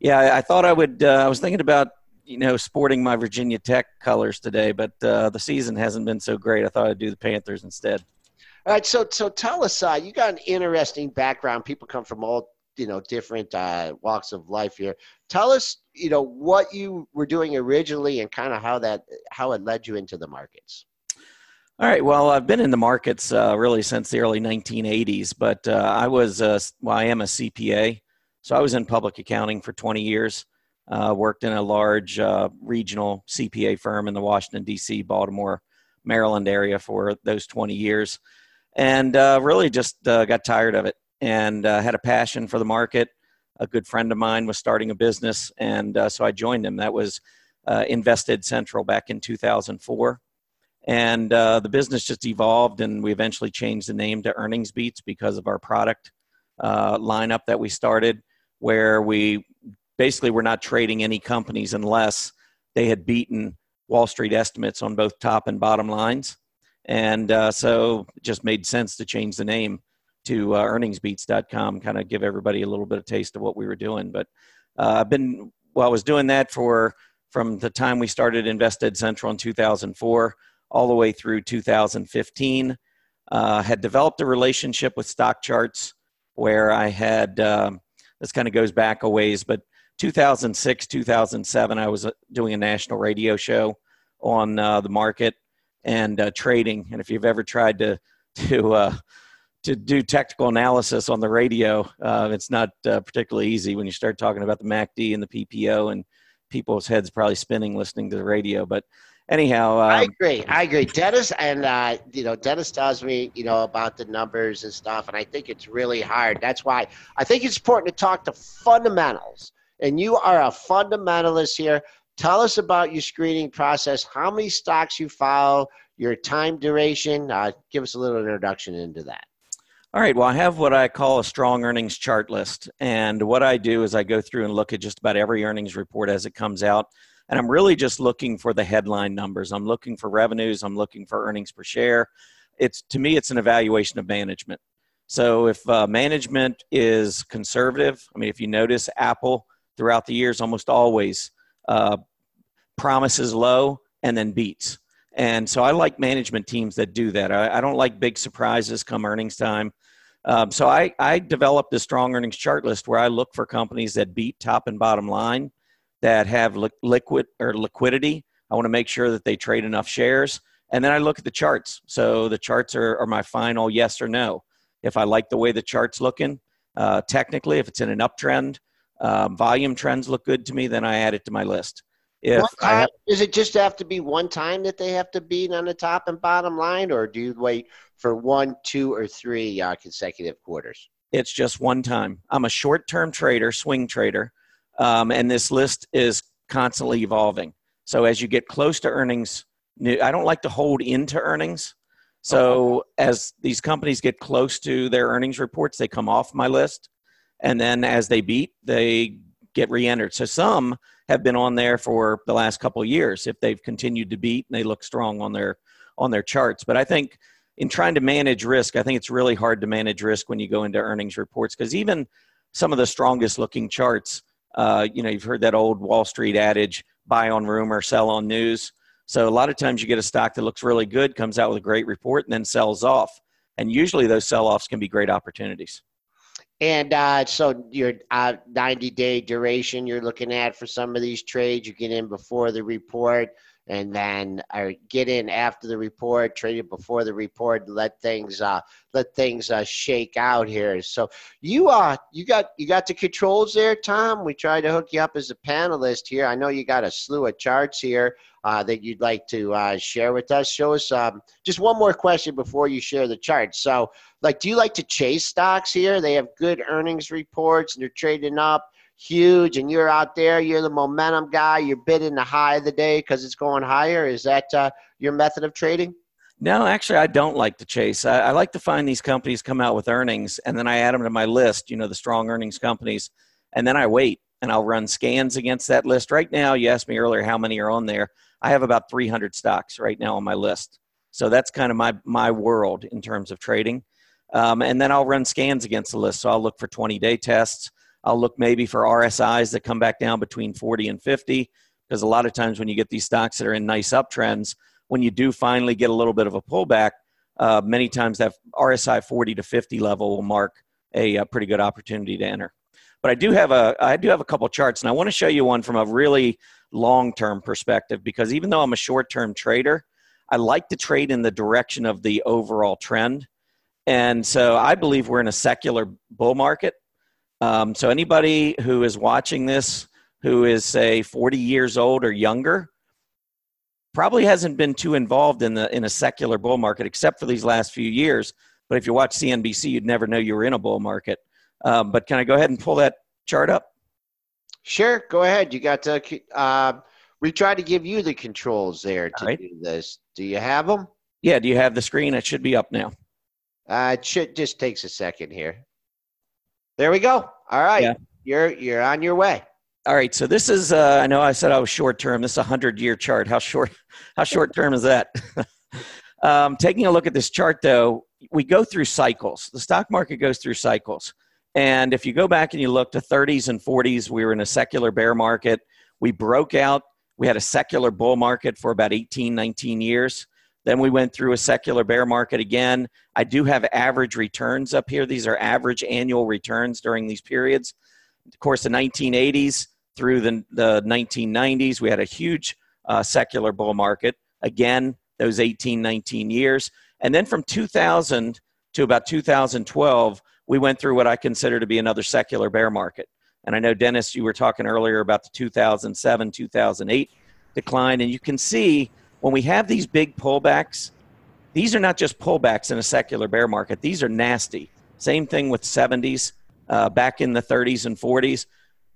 yeah, I, I thought I would. Uh, I was thinking about you know sporting my Virginia Tech colors today, but uh, the season hasn't been so great. I thought I'd do the Panthers instead. All right, so so tell us, uh, you got an interesting background. People come from all you know different uh, walks of life here. Tell us, you know, what you were doing originally and kind of how that how it led you into the markets. All right. Well, I've been in the markets uh, really since the early 1980s, but uh, I was uh, well, I am a CPA, so I was in public accounting for 20 years. Uh, worked in a large uh, regional CPA firm in the Washington D.C., Baltimore, Maryland area for those 20 years and uh, really just uh, got tired of it and uh, had a passion for the market. A good friend of mine was starting a business, and uh, so I joined him. That was uh, Invested Central back in 2004. And uh, the business just evolved, and we eventually changed the name to Earnings Beats because of our product lineup that we started, where we basically were not trading any companies unless they had beaten Wall Street estimates on both top and bottom lines and uh, so it just made sense to change the name to uh, earningsbeats.com, kind of give everybody a little bit of taste of what we were doing. But uh, I've been, well, I was doing that for from the time we started Invested Central in 2004 all the way through 2015. Uh, had developed a relationship with StockCharts where I had, um, this kind of goes back a ways, but 2006, 2007, I was uh, doing a national radio show on uh, the market and uh, trading. And if you've ever tried to to uh, to do technical analysis on the radio, uh, it's not uh, particularly easy when you start talking about the MACD and the PPO, and people's heads probably spinning listening to the radio. But anyhow, um, I agree. I agree, Dennis. And uh, you know, Dennis tells me you know about the numbers and stuff, and I think it's really hard. That's why I think it's important to talk to fundamentals. And you are a fundamentalist here. Tell us about your screening process, how many stocks you follow, your time duration. Uh, give us a little introduction into that. All right. Well, I have what I call a strong earnings chart list. And what I do is I go through and look at just about every earnings report as it comes out. And I'm really just looking for the headline numbers. I'm looking for revenues. I'm looking for earnings per share. It's to me, it's an evaluation of management. So if uh, management is conservative, I mean, if you notice, Apple throughout the years almost always uh, promises low and then beats. And so I like management teams that do that. I, I don't like big surprises come earnings time. Um, so I, I developed a strong earnings chart list where I look for companies that beat top and bottom line, that have li- liquid or liquidity. I want to make sure that they trade enough shares. And then I look at the charts. So the charts are, are my final yes or no. If I like the way the chart's looking, uh, technically, if it's in an uptrend, um, volume trends look good to me, then I add it to my list. If time, have, does it just have to be one time that they have to beat on the top and bottom line, or do you wait for one, two, or three uh, consecutive quarters? It's just one time. I'm a short-term trader, swing trader, um, and this list is constantly evolving. So as you get close to earnings, I don't like to hold into earnings. So as these companies get close to their earnings reports, they come off my list, and then as they beat, they get re-entered. So some have been on there for the last couple years if they've continued to beat and they look strong on their on their charts. But I think in trying to manage risk, I think it's really hard to manage risk when you go into earnings reports because even some of the strongest looking charts, uh, you know, you've heard that old Wall Street adage: buy on rumor, sell on news. So a lot of times you get a stock that looks really good, comes out with a great report, and then sells off. And usually those sell-offs can be great opportunities. And uh, so your uh, 90 day duration you're looking at for some of these trades, you get in before the report. And then uh, get in after the report, trade it before the report, let things uh, let things uh, shake out here. So you uh you got you got the controls there, Tom. We tried to hook you up as a panelist here. I know you got a slew of charts here uh, that you'd like to uh, share with us. Show us um, just one more question before you share the charts. So, like, do you like to chase stocks here? They have good earnings reports and they're trading up huge and you're out there, you're the momentum guy, you're bidding the high of the day because it's going higher. Is that uh, your method of trading? No, actually, I don't like to chase. I, I, like to find these companies come out with earnings and then I add them to my list, you know, the strong earnings companies, and then I wait and I'll run scans against that list. Right now, you asked me earlier how many are on there. I have about 300 stocks right now on my list. So that's kind of my, my world in terms of trading. Um, and then I'll run scans against the list. So I'll look for 20 day tests. I'll look maybe for RSIs that come back down between 40 and 50, because a lot of times when you get these stocks that are in nice uptrends, when you do finally get a little bit of a pullback, uh, many times that RSI 40 to 50 level will mark a, a, pretty good opportunity to enter. But I do have a I do have a couple charts, and I want to show you one from a really long term perspective because even though I'm a short term trader, I like to trade in the direction of the overall trend. And so I believe we're in a secular bull market. Um, so anybody who is watching this who is say 40 years old or younger probably hasn't been too involved in the in a secular bull market except for these last few years. But if you watch CNBC, you'd never know you were in a bull market. Um, but can I go ahead and pull that chart up? Sure, go ahead. You got to. Uh, we try to give you the controls there to right. do this. Do you have them? Yeah. Do you have the screen? It should be up now. Uh, it should just takes a second here. There we go. All right. Yeah. You're you're on your way. All right. So this is uh, I know I said I was short term. This is a hundred year chart. How short how short term is that? *laughs* um, taking a look at this chart though, we go through cycles. The stock market goes through cycles. And if you go back and you look to 30s and 40s, we were in a secular bear market. We broke out. We had a secular bull market for about 18, 19 years. Then we went through a secular bear market again. I do have average returns up here. These are average annual returns during these periods. Of course, the 1980s through the, the 1990s, we had a huge uh, secular bull market. Again, those 18, 19 years. And then from 2000 to about 2012, we went through what I consider to be another secular bear market. And I know, Dennis, you were talking earlier about the 2007, 2008 decline. And you can see when we have these big pullbacks, these are not just pullbacks in a secular bear market. These are nasty. Same thing with 70s, uh, back in the 30s and 40s.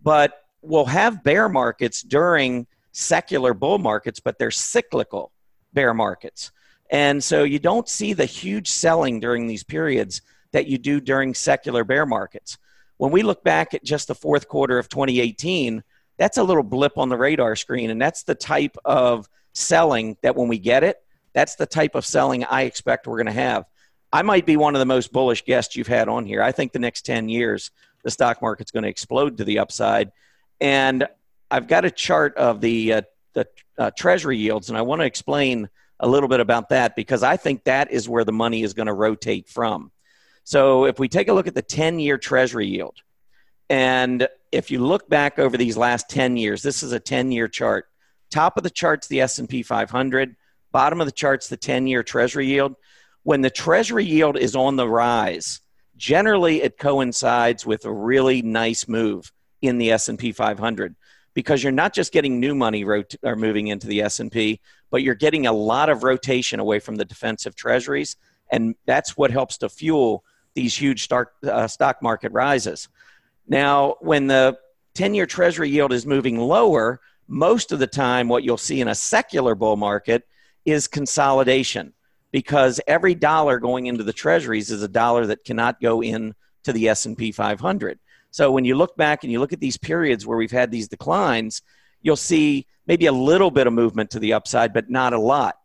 But we'll have bear markets during secular bull markets, but they're cyclical bear markets. And so you don't see the huge selling during these periods that you do during secular bear markets. When we look back at just the fourth quarter of 2018, that's a little blip on the radar screen. And that's the type of selling that when we get it, that's the type of selling I expect we're going to have. I might be one of the most bullish guests you've had on here. I think the next 10 years, the stock market's going to explode to the upside. And I've got a chart of the, uh, the uh, treasury yields, and I want to explain a little bit about that because I think that is where the money is going to rotate from. So if we take a look at the 10 year treasury yield, and if you look back over these last 10 years, this is a 10 year chart. Top of the chart's the S&P 500. Bottom of the chart's the 10-year Treasury yield. When the Treasury yield is on the rise, generally it coincides with a really nice move in the S&P 500 because you're not just getting new money rot- or moving into the S&P, but you're getting a lot of rotation away from the defensive treasuries, and that's what helps to fuel these huge uh, stock market rises. Now, when the 10-year Treasury yield is moving lower, most of the time what you'll see in a secular bull market is consolidation because every dollar going into the treasuries is a dollar that cannot go in to the S&P 500. So when you look back and you look at these periods where we've had these declines, you'll see maybe a little bit of movement to the upside but not a lot.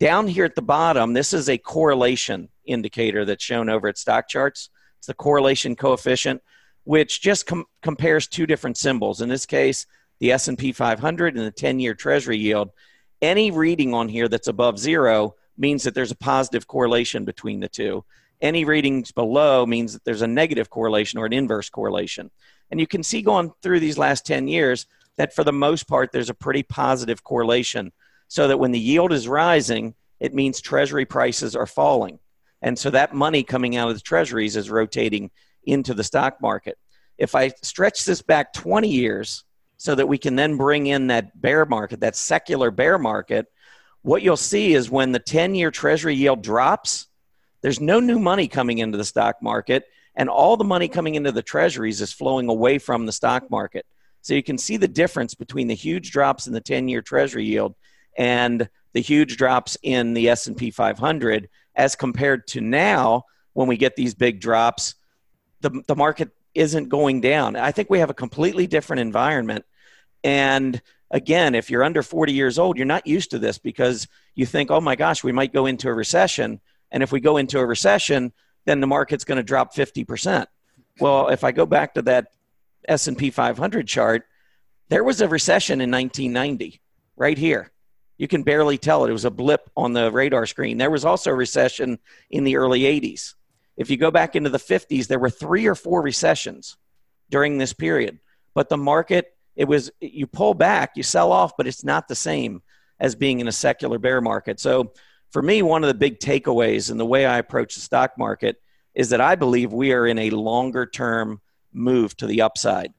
Down here at the bottom, this is a correlation indicator that's shown over at StockCharts. It's the correlation coefficient which just com- compares two different symbols. In this case, the S&P 500 and the 10-year treasury yield, any reading on here that's above 0 means that there's a positive correlation between the two. Any readings below means that there's a negative correlation or an inverse correlation. And you can see going through these last 10 years that for the most part there's a pretty positive correlation so that when the yield is rising, it means treasury prices are falling. And so that money coming out of the treasuries is rotating into the stock market. If I stretch this back 20 years so that we can then bring in that bear market, that secular bear market, what you'll see is when the 10 year treasury yield drops, there's no new money coming into the stock market, and all the money coming into the treasuries is flowing away from the stock market. So you can see the difference between the huge drops in the 10 year treasury yield and the huge drops in the S&P 500 as compared to now when we get these big drops the, the market isn't going down i think we have a completely different environment and again if you're under 40 years old you're not used to this because you think oh my gosh we might go into a recession and if we go into a recession then the market's going to drop 50% well if i go back to that s&p 500 chart there was a recession in 1990 right here you can barely tell it. It was a blip on the radar screen. There was also a recession in the early 80s. If you go back into the 50s, there were three or four recessions during this period. But the market, it was, you pull back, you sell off, but it's not the same as being in a secular bear market. So for me, one of the big takeaways and the way I approach the stock market is that I believe we are in a longer term move to the upside.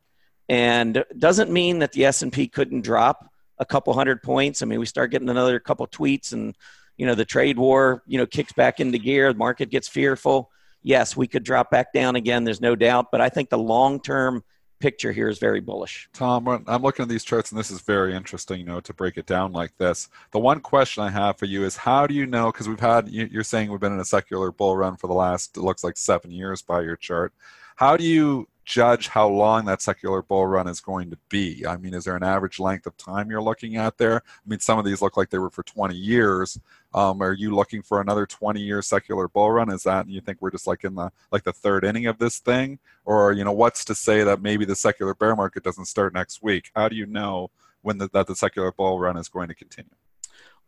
And doesn't mean that the S&P couldn't drop a couple hundred points. I mean, we start getting another couple tweets and, you know, the trade war, you know, kicks back into gear. The market gets fearful. Yes, we could drop back down again. There's no doubt. But I think the long term picture here is very bullish. Tom, I'm looking at these charts and this is very interesting, you know, to break it down like this. The one question I have for you is how do you know, because we've had, you're saying we've been in a secular bull run for the last, it looks like seven years by your chart. How do you judge how long that secular bull run is going to be? I mean, is there an average length of time you're looking at there? I mean, some of these look like they were for 20 years. Um, are you looking for another 20 year secular bull run? Is that you think we're just like in the like the third inning of this thing, or you know, what's to say that maybe the secular bear market doesn't start next week? How do you know when the, that the secular bull run is going to continue?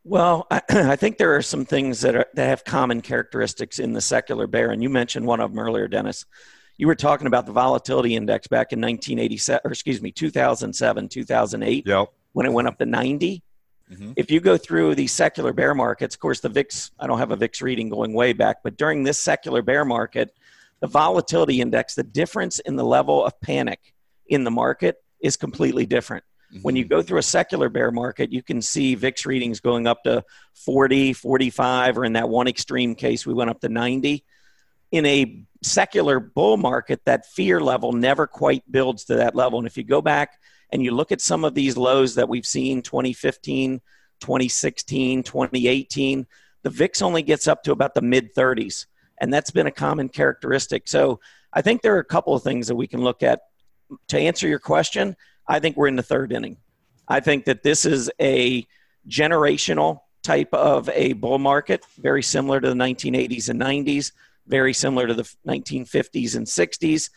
Well, I, *clears throat* I, think there are some things that are that have common characteristics in the secular bear, and you mentioned one of them earlier, Dennis you were talking about the volatility index back in 1987 or excuse me 2007 2008 yep. when it went up to 90 mm-hmm. if you go through these secular bear markets of course the vix i don't have a vix reading going way back but during this secular bear market the volatility index the difference in the level of panic in the market is completely different mm-hmm. when you go through a secular bear market you can see vix readings going up to 40 45 or in that one extreme case we went up to 90 in a secular bull market, that fear level never quite builds to that level. And if you go back and you look at some of these lows that we've seen 2015, 2016, 2018, the VIX only gets up to about the mid 30s. And that's been a common characteristic. So I think there are a couple of things that we can look at. To answer your question, I think we're in the third inning. I think that this is a generational type of a bull market, very similar to the 1980s and 90s very similar to the 1950s and 60s.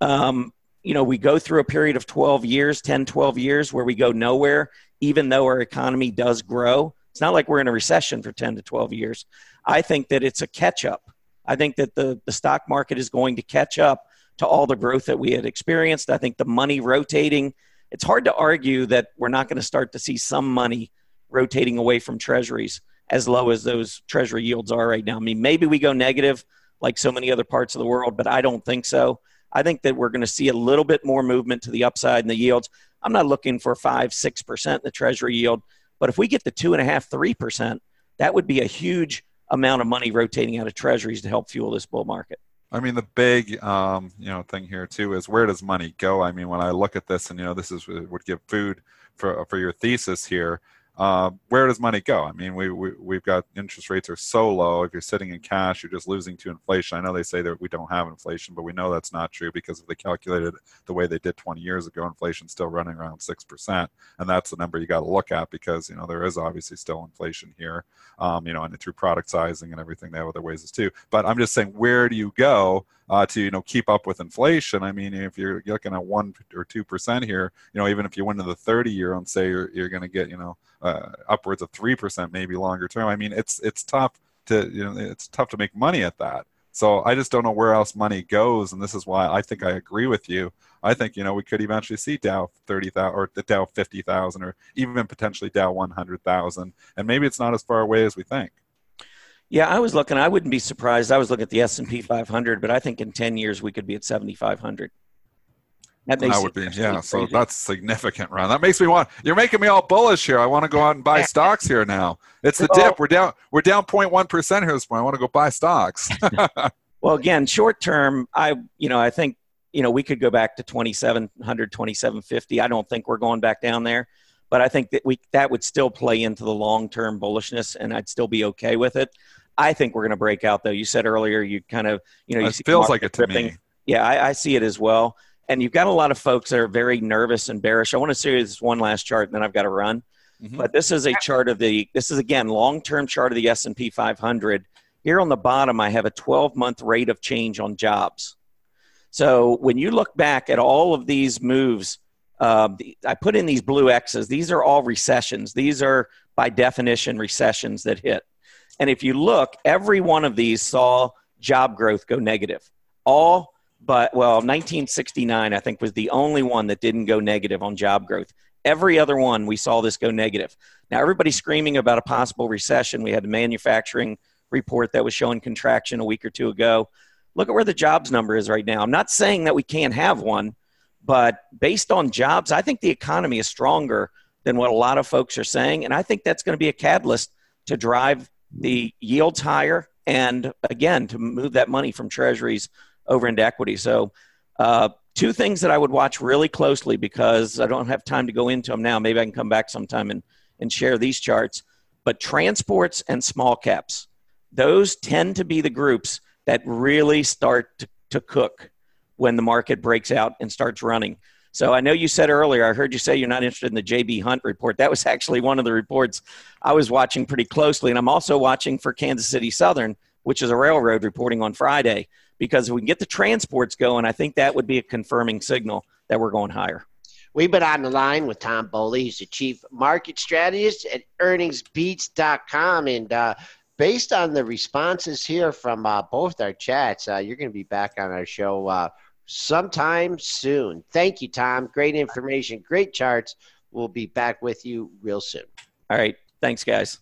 Um, you know, we go through a period of 12 years, 10, 12 years where we go nowhere, even though our economy does grow. It's not like we're in a recession for 10 to 12 years. I think that it's a catch up. I think that the, the stock market is going to catch up to all the growth that we had experienced. I think the money rotating, it's hard to argue that we're not going to start to see some money rotating away from treasuries as low as those treasury yields are right now. I mean, maybe we go negative like so many other parts of the world, but I don't think so. I think that we're going to see a little bit more movement to the upside in the yields. I'm not looking for five, six percent in the Treasury yield, but if we get to two and a half, three percent, that would be a huge amount of money rotating out of Treasuries to help fuel this bull market. I mean, the big um, you know thing here too is where does money go? I mean, when I look at this, and you know, this is would give food for for your thesis here uh, where does money go? I mean, we, we, we've got interest rates are so low. If you're sitting in cash, you're just losing to inflation. I know they say that we don't have inflation, but we know that's not true because if they calculated the way they did 20 years ago, inflation's still running around 6%. And that's the number you got to look at because, you know, there is obviously still inflation here, um, you know, and through product sizing and everything, they have other ways too. But I'm just saying, where do you go uh, to, you know, keep up with inflation? I mean, if you're looking at one or 2% here, you know, even if you went to the 30 year and say you're, you're going to get, you know, uh, upwards of three percent, maybe longer term. I mean, it's it's tough to you know it's tough to make money at that. So I just don't know where else money goes, and this is why I think I agree with you. I think you know we could eventually see Dow thirty thousand or the Dow fifty thousand, or even potentially Dow one hundred thousand, and maybe it's not as far away as we think. Yeah, I was looking. I wouldn't be surprised. I was looking at the S and P 500, but I think in 10 years we could be at 7,500. That, that would be yeah. So that's significant, Ron. That makes me want. You're making me all bullish here. I want to go out and buy stocks here now. It's the dip. We're down. We're down 0.1 percent here this point. I want to go buy stocks. *laughs* well, again, short term, I you know I think you know we could go back to 2700, 2750. I don't think we're going back down there, but I think that we that would still play into the long term bullishness, and I'd still be okay with it. I think we're going to break out though. You said earlier you kind of you know you it feels like it to tripping. me. Yeah, I, I see it as well and you've got a lot of folks that are very nervous and bearish. I want to show you this one last chart, and then I've got to run. Mm-hmm. But this is a chart of the. This is again long-term chart of the S and P 500. Here on the bottom, I have a 12-month rate of change on jobs. So when you look back at all of these moves, uh, I put in these blue X's. These are all recessions. These are by definition recessions that hit. And if you look, every one of these saw job growth go negative. All but well 1969 i think was the only one that didn't go negative on job growth. Every other one we saw this go negative. Now everybody's screaming about a possible recession. We had a manufacturing report that was showing contraction a week or two ago. Look at where the jobs number is right now. I'm not saying that we can't have one but based on jobs i think the economy is stronger than what a lot of folks are saying and i think that's going to be a catalyst to drive the yields higher and again to move that money from treasuries over into equity. So, uh, two things that I would watch really closely because I don't have time to go into them now. Maybe I can come back sometime and, and share these charts. But transports and small caps, those tend to be the groups that really start to, to cook when the market breaks out and starts running. So I know you said earlier, I heard you say you're not interested in the JB Hunt report. That was *laughs* actually one of the reports I was watching pretty closely. And I'm also watching for Kansas City Southern, which is a railroad reporting on Friday because if we can get the transports going, I think that would be a confirming signal that we're going higher. We've been on the line with Tom Bowley. He's the chief market strategist at earningsbeats.com. And uh, based on the responses here from uh, both our chats, uh, you're going to be back on our show uh, sometime soon. Thank you, Tom. Great information, great charts. We'll be back with you real soon. All right. Thanks, guys.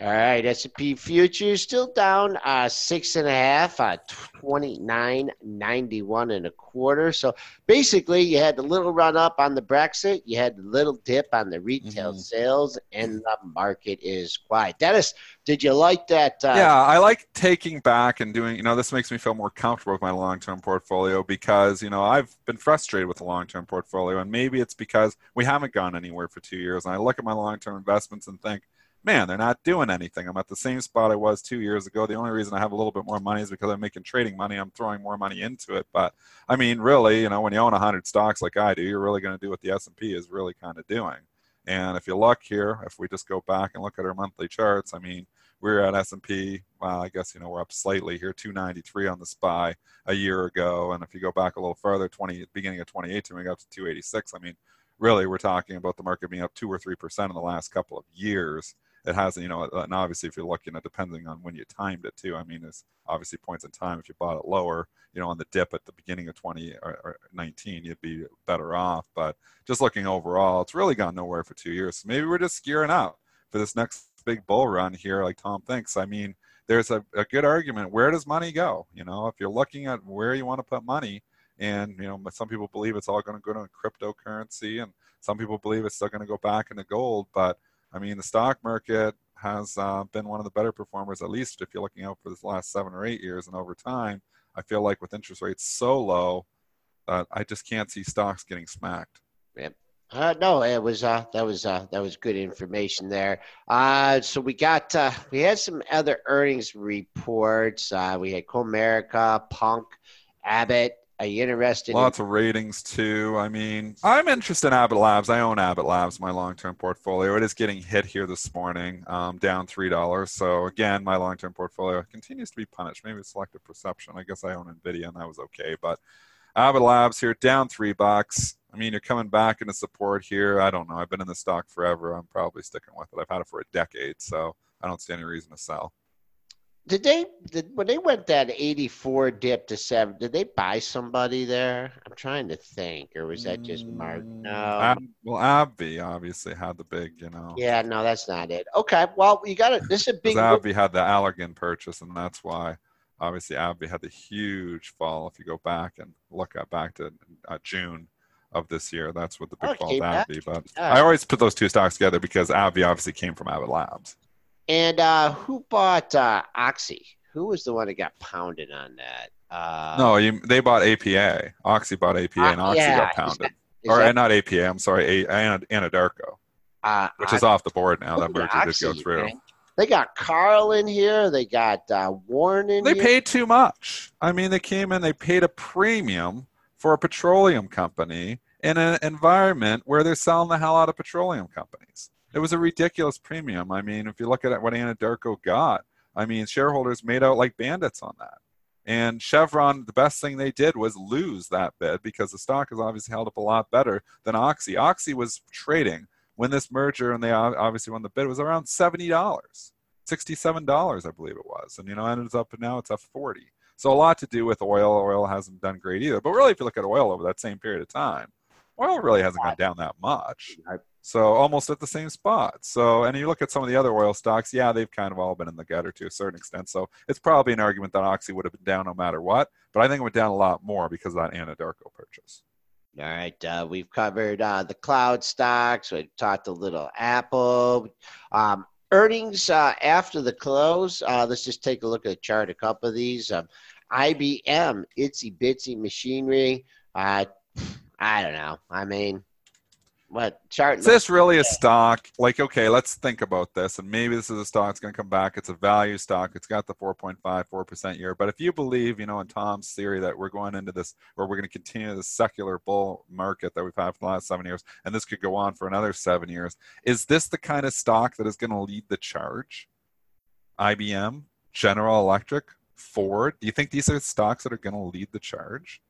All right, S&P futures still down uh, six and a half, uh, twenty nine ninety one and a quarter. So basically, you had a little run up on the Brexit, you had a little dip on the retail mm-hmm. sales, and the market is quiet. Dennis, did you like that? Uh, yeah, I like taking back and doing. You know, this makes me feel more comfortable with my long term portfolio because you know I've been frustrated with the long term portfolio, and maybe it's because we haven't gone anywhere for two years. And I look at my long term investments and think man, they're not doing anything. I'm at the same spot I was two years ago. The only reason I have a little bit more money is because I'm making trading money. I'm throwing more money into it. But I mean, really, you know, when you own 100 stocks like I do, you're really going to do what the S&P is really kind of doing. And if you look here, if we just go back and look at our monthly charts, I mean, we're at S&P. Well, I guess you know we're up slightly here, 293 on the SPY a year ago, and if you go back a little further, 20 beginning of 2018, we got to 286. I mean, really, we're talking about the market being up two or three percent in the last couple of years it has you know and obviously if you're looking at depending on when you timed it too i mean it's obviously points in time. If you bought it lower you know on the dip at the beginning of 20 or, or 19 you'd be better off. But just looking overall it's really gone nowhere for two years. So maybe we're just gearing up for this next big bull run here like tom thinks. I mean there's a, a good argument where does money go? You know if you're looking at where you want to put money and you know some people believe it's all going to go to cryptocurrency and some people believe it's still going to go back into gold but I mean, the stock market has uh, been one of the better performers, at least if you're looking out for the last seven or eight years. And over time, I feel like with interest rates so low, uh, I just can't see stocks getting smacked. Yeah. Uh, no, it was uh, that was uh, that was good information there. Uh, so we got uh, we had some other earnings reports. Uh, we had Comerica, Punk, Abbott, are you interested? Lots in- of ratings too. I mean, I'm interested in Abbott Labs. I own Abbott Labs, my long-term portfolio. It is getting hit here this morning, um, down three dollars. So again, my long-term portfolio continues to be punished. Maybe selective perception. I guess I own Nvidia, and that was okay. But Abbott Labs here down three bucks. I mean, you're coming back into support here. I don't know. I've been in the stock forever. I'm probably sticking with it. I've had it for a decade, so I don't see any reason to sell. Did they did when they went that eighty four dip to seven? Did they buy somebody there? I'm trying to think, or was that just Mark? Mm, No. Well, AbbVie obviously had the big, you know. yeah, no, that's not it. Okay, well, you got it. This is a big. AbbVie had the Allergan purchase, and that's why obviously AbbVie had the huge fall. If you go back and look at back to uh, June of this year, that's what the big Oh, fall back. But Yeah. I always put those two stocks together because AbbVie obviously came from Abbott Labs. And uh, who bought uh, Oxy? Who was the one that got pounded on that? Uh, no, you, they bought APA. Oxy bought APA, and uh, Oxy yeah, got is pounded. that- is or that, not APA. I'm sorry, A- Ana- Anadarko, uh, which is off the board now. That merger did go through. man. They got Carl in here. They got uh, Warren in They here. paid too much. I mean, they came in, they paid a premium for a petroleum company in an environment where they're selling the hell out of petroleum companies. It was a ridiculous premium. I mean, if you look at what Anadarko got, I mean, shareholders made out like bandits on that. And Chevron, the best thing they did was lose that bid because the stock has obviously held up a lot better than Oxy. Oxy was trading when this merger and they obviously won the bid was around seventy dollars, sixty-seven dollars, I believe it was, and you know ended up now it's up forty. So a lot to do with oil. Oil hasn't done great either. But really, if you look at oil over that same period of time, oil really hasn't gone down that much. So almost at the same spot. So and you look at some of the other oil stocks, yeah, they've kind of all been in the gutter to a certain extent. So it's probably an argument that Oxy would have been down no matter what. But I think it went down a lot more because of that Anadarko purchase. All right, uh, we've covered uh, the cloud stocks. We've talked a little Apple. Um, earnings uh, after the close. Uh, let's just take a look at the chart. A couple of these. Um, IBM, itsy bitsy machinery. I don't know. I mean, what chart? Is this really a stock? Like, okay, let's think about this. And maybe this is a stock that's going to come back. It's a value stock. It's got the 4.5, 4% year. But if you believe, you know, in Tom's theory that we're going into this, or we're going to continue this secular bull market that we've had for the last seven years, and this could go on for another seven years, is this the kind of stock that is going to lead the charge? IBM, General Electric, Ford. Do you think these are stocks that are going to lead the charge?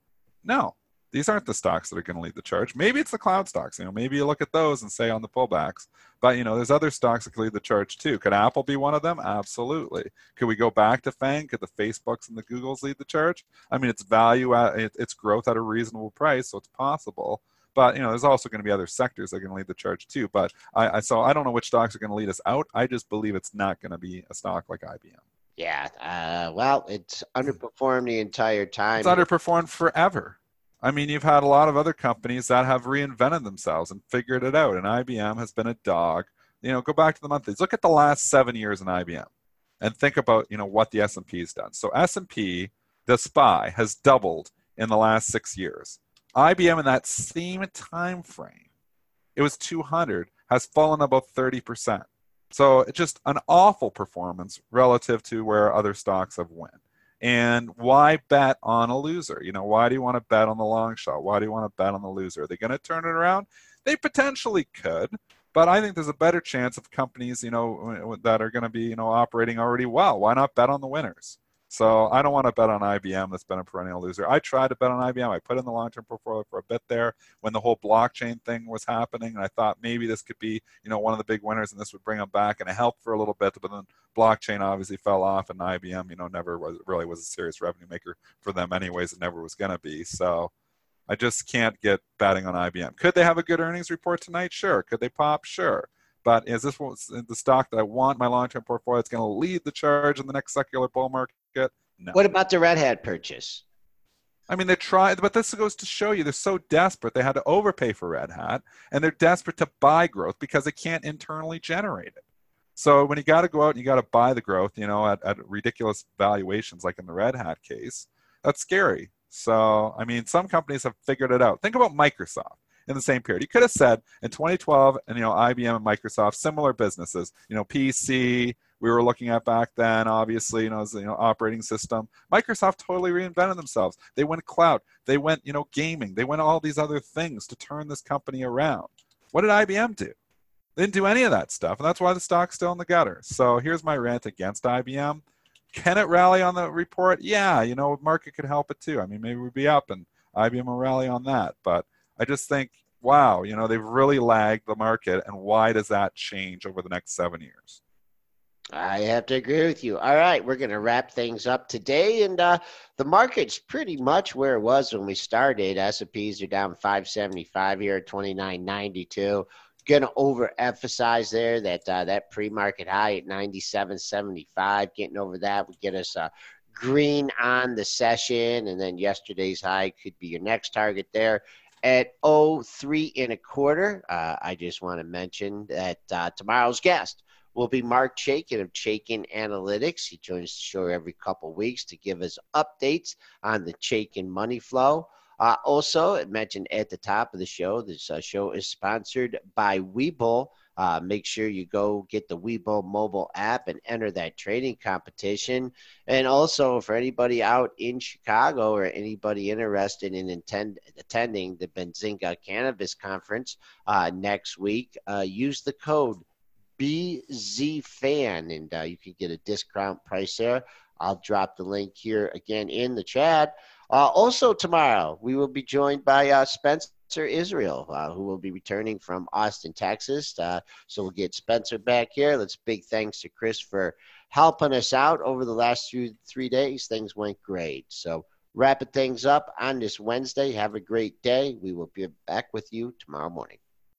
No these aren't the stocks that are going to lead the charge. Maybe it's the cloud stocks. You know, maybe you look at those and say on the pullbacks. But you know, there's other stocks that could lead the charge too. Could Apple be one of them? Absolutely. Could we go back to Fang? Could the Facebooks and the Googles lead the charge? I mean, it's value at it's growth at a reasonable price, so it's possible. But you know, there's also going to be other sectors that are going to lead the charge too. But I, I so I don't know which stocks are going to lead us out. I just believe it's not going to be a stock like IBM. Yeah. Uh, well, it's underperformed the entire time. It's underperformed forever. I mean, you've had a lot of other companies that have reinvented themselves and figured it out, and IBM has been a dog. You know, go back to the monthlies. Look at the last seven years in IBM, and think about you know what the S and P has done. So S and P, the SPY, has doubled in the last six years. IBM in that same time frame, it was 200, has fallen about 30 percent. So it's just an awful performance relative to where other stocks have went. And why bet on a loser? You know, why do you want to bet on the long shot? Why do you want to bet on the loser? Are they going to turn it around? They potentially could, but I think there's a better chance of companies, you know, that are going to be, you know, operating already well. Why not bet on the winners? So I don't want to bet on IBM that's been a perennial loser. I tried to bet on IBM. I put in the long-term portfolio for a bit there when the whole blockchain thing was happening, and I thought maybe this could be, you know, one of the big winners, and this would bring them back, and it helped for a little bit. But then blockchain obviously fell off, and IBM, you know, never was really was a serious revenue maker for them, anyways. It never was going to be. So I just can't get betting on IBM. Could they have a good earnings report tonight? Sure. Could they pop? Sure. But is this the stock that I want my long-term portfolio? It's going to lead the charge in the next secular bull market. No. What about the Red Hat purchase? I mean, they tried, but this goes to show you they're so desperate. They had to overpay for Red Hat, and they're desperate to buy growth because they can't internally generate it. So when you got to go out and you got to buy the growth, you know, at, at ridiculous valuations, like in the Red Hat case, that's scary. So, I mean, some companies have figured it out. Think about Microsoft in the same period. You could have said in 2012, and you know, IBM and Microsoft, similar businesses, you know, PC, we were looking at back then, obviously, you know, as you know, operating system. Microsoft totally reinvented themselves. They went cloud. They went, you know, gaming. They went all these other things to turn this company around. What did IBM do? They didn't do any of that stuff, and that's why the stock's still in the gutter. So here's my rant against IBM. Can it rally on the report? Yeah, you know, market could help it too. I mean, maybe we'd be up and IBM will rally on that. But I just think, wow, you know, they've really lagged the market, and why does that change over the next seven years? I have to agree with you. All right, we're going to wrap things up today, and uh, the market's pretty much where it was when we started. S&Ps are down 575 here at 29.92. Going to overemphasize there that uh, that pre-market high at 97.75. Getting over that would get us green on the session, and then yesterday's high could be your next target there at 03 and a quarter. Uh, I just want to mention that uh, tomorrow's guest will be Mark Chaikin of Chaikin Analytics. He joins the show every couple weeks to give us updates on the Chaikin money flow. Uh, also, mentioned at the top of the show, this uh, show is sponsored by Webull. Uh, make sure you go get the Webull mobile app and enter that trading competition. And also, for anybody out in Chicago or anybody interested in attending the Benzinga Cannabis Conference uh, next week, uh, use the code BZ Fan, and uh, you can get a discount price there. I'll drop the link here again in the chat. Uh, also, tomorrow we will be joined by uh, Spencer Israel, uh, who will be returning from Austin, Texas. Uh, so we'll get Spencer back here. Let's big thanks to Chris for helping us out over the last few three days. Things went great. So wrapping things up on this Wednesday. Have a great day. We will be back with you tomorrow morning.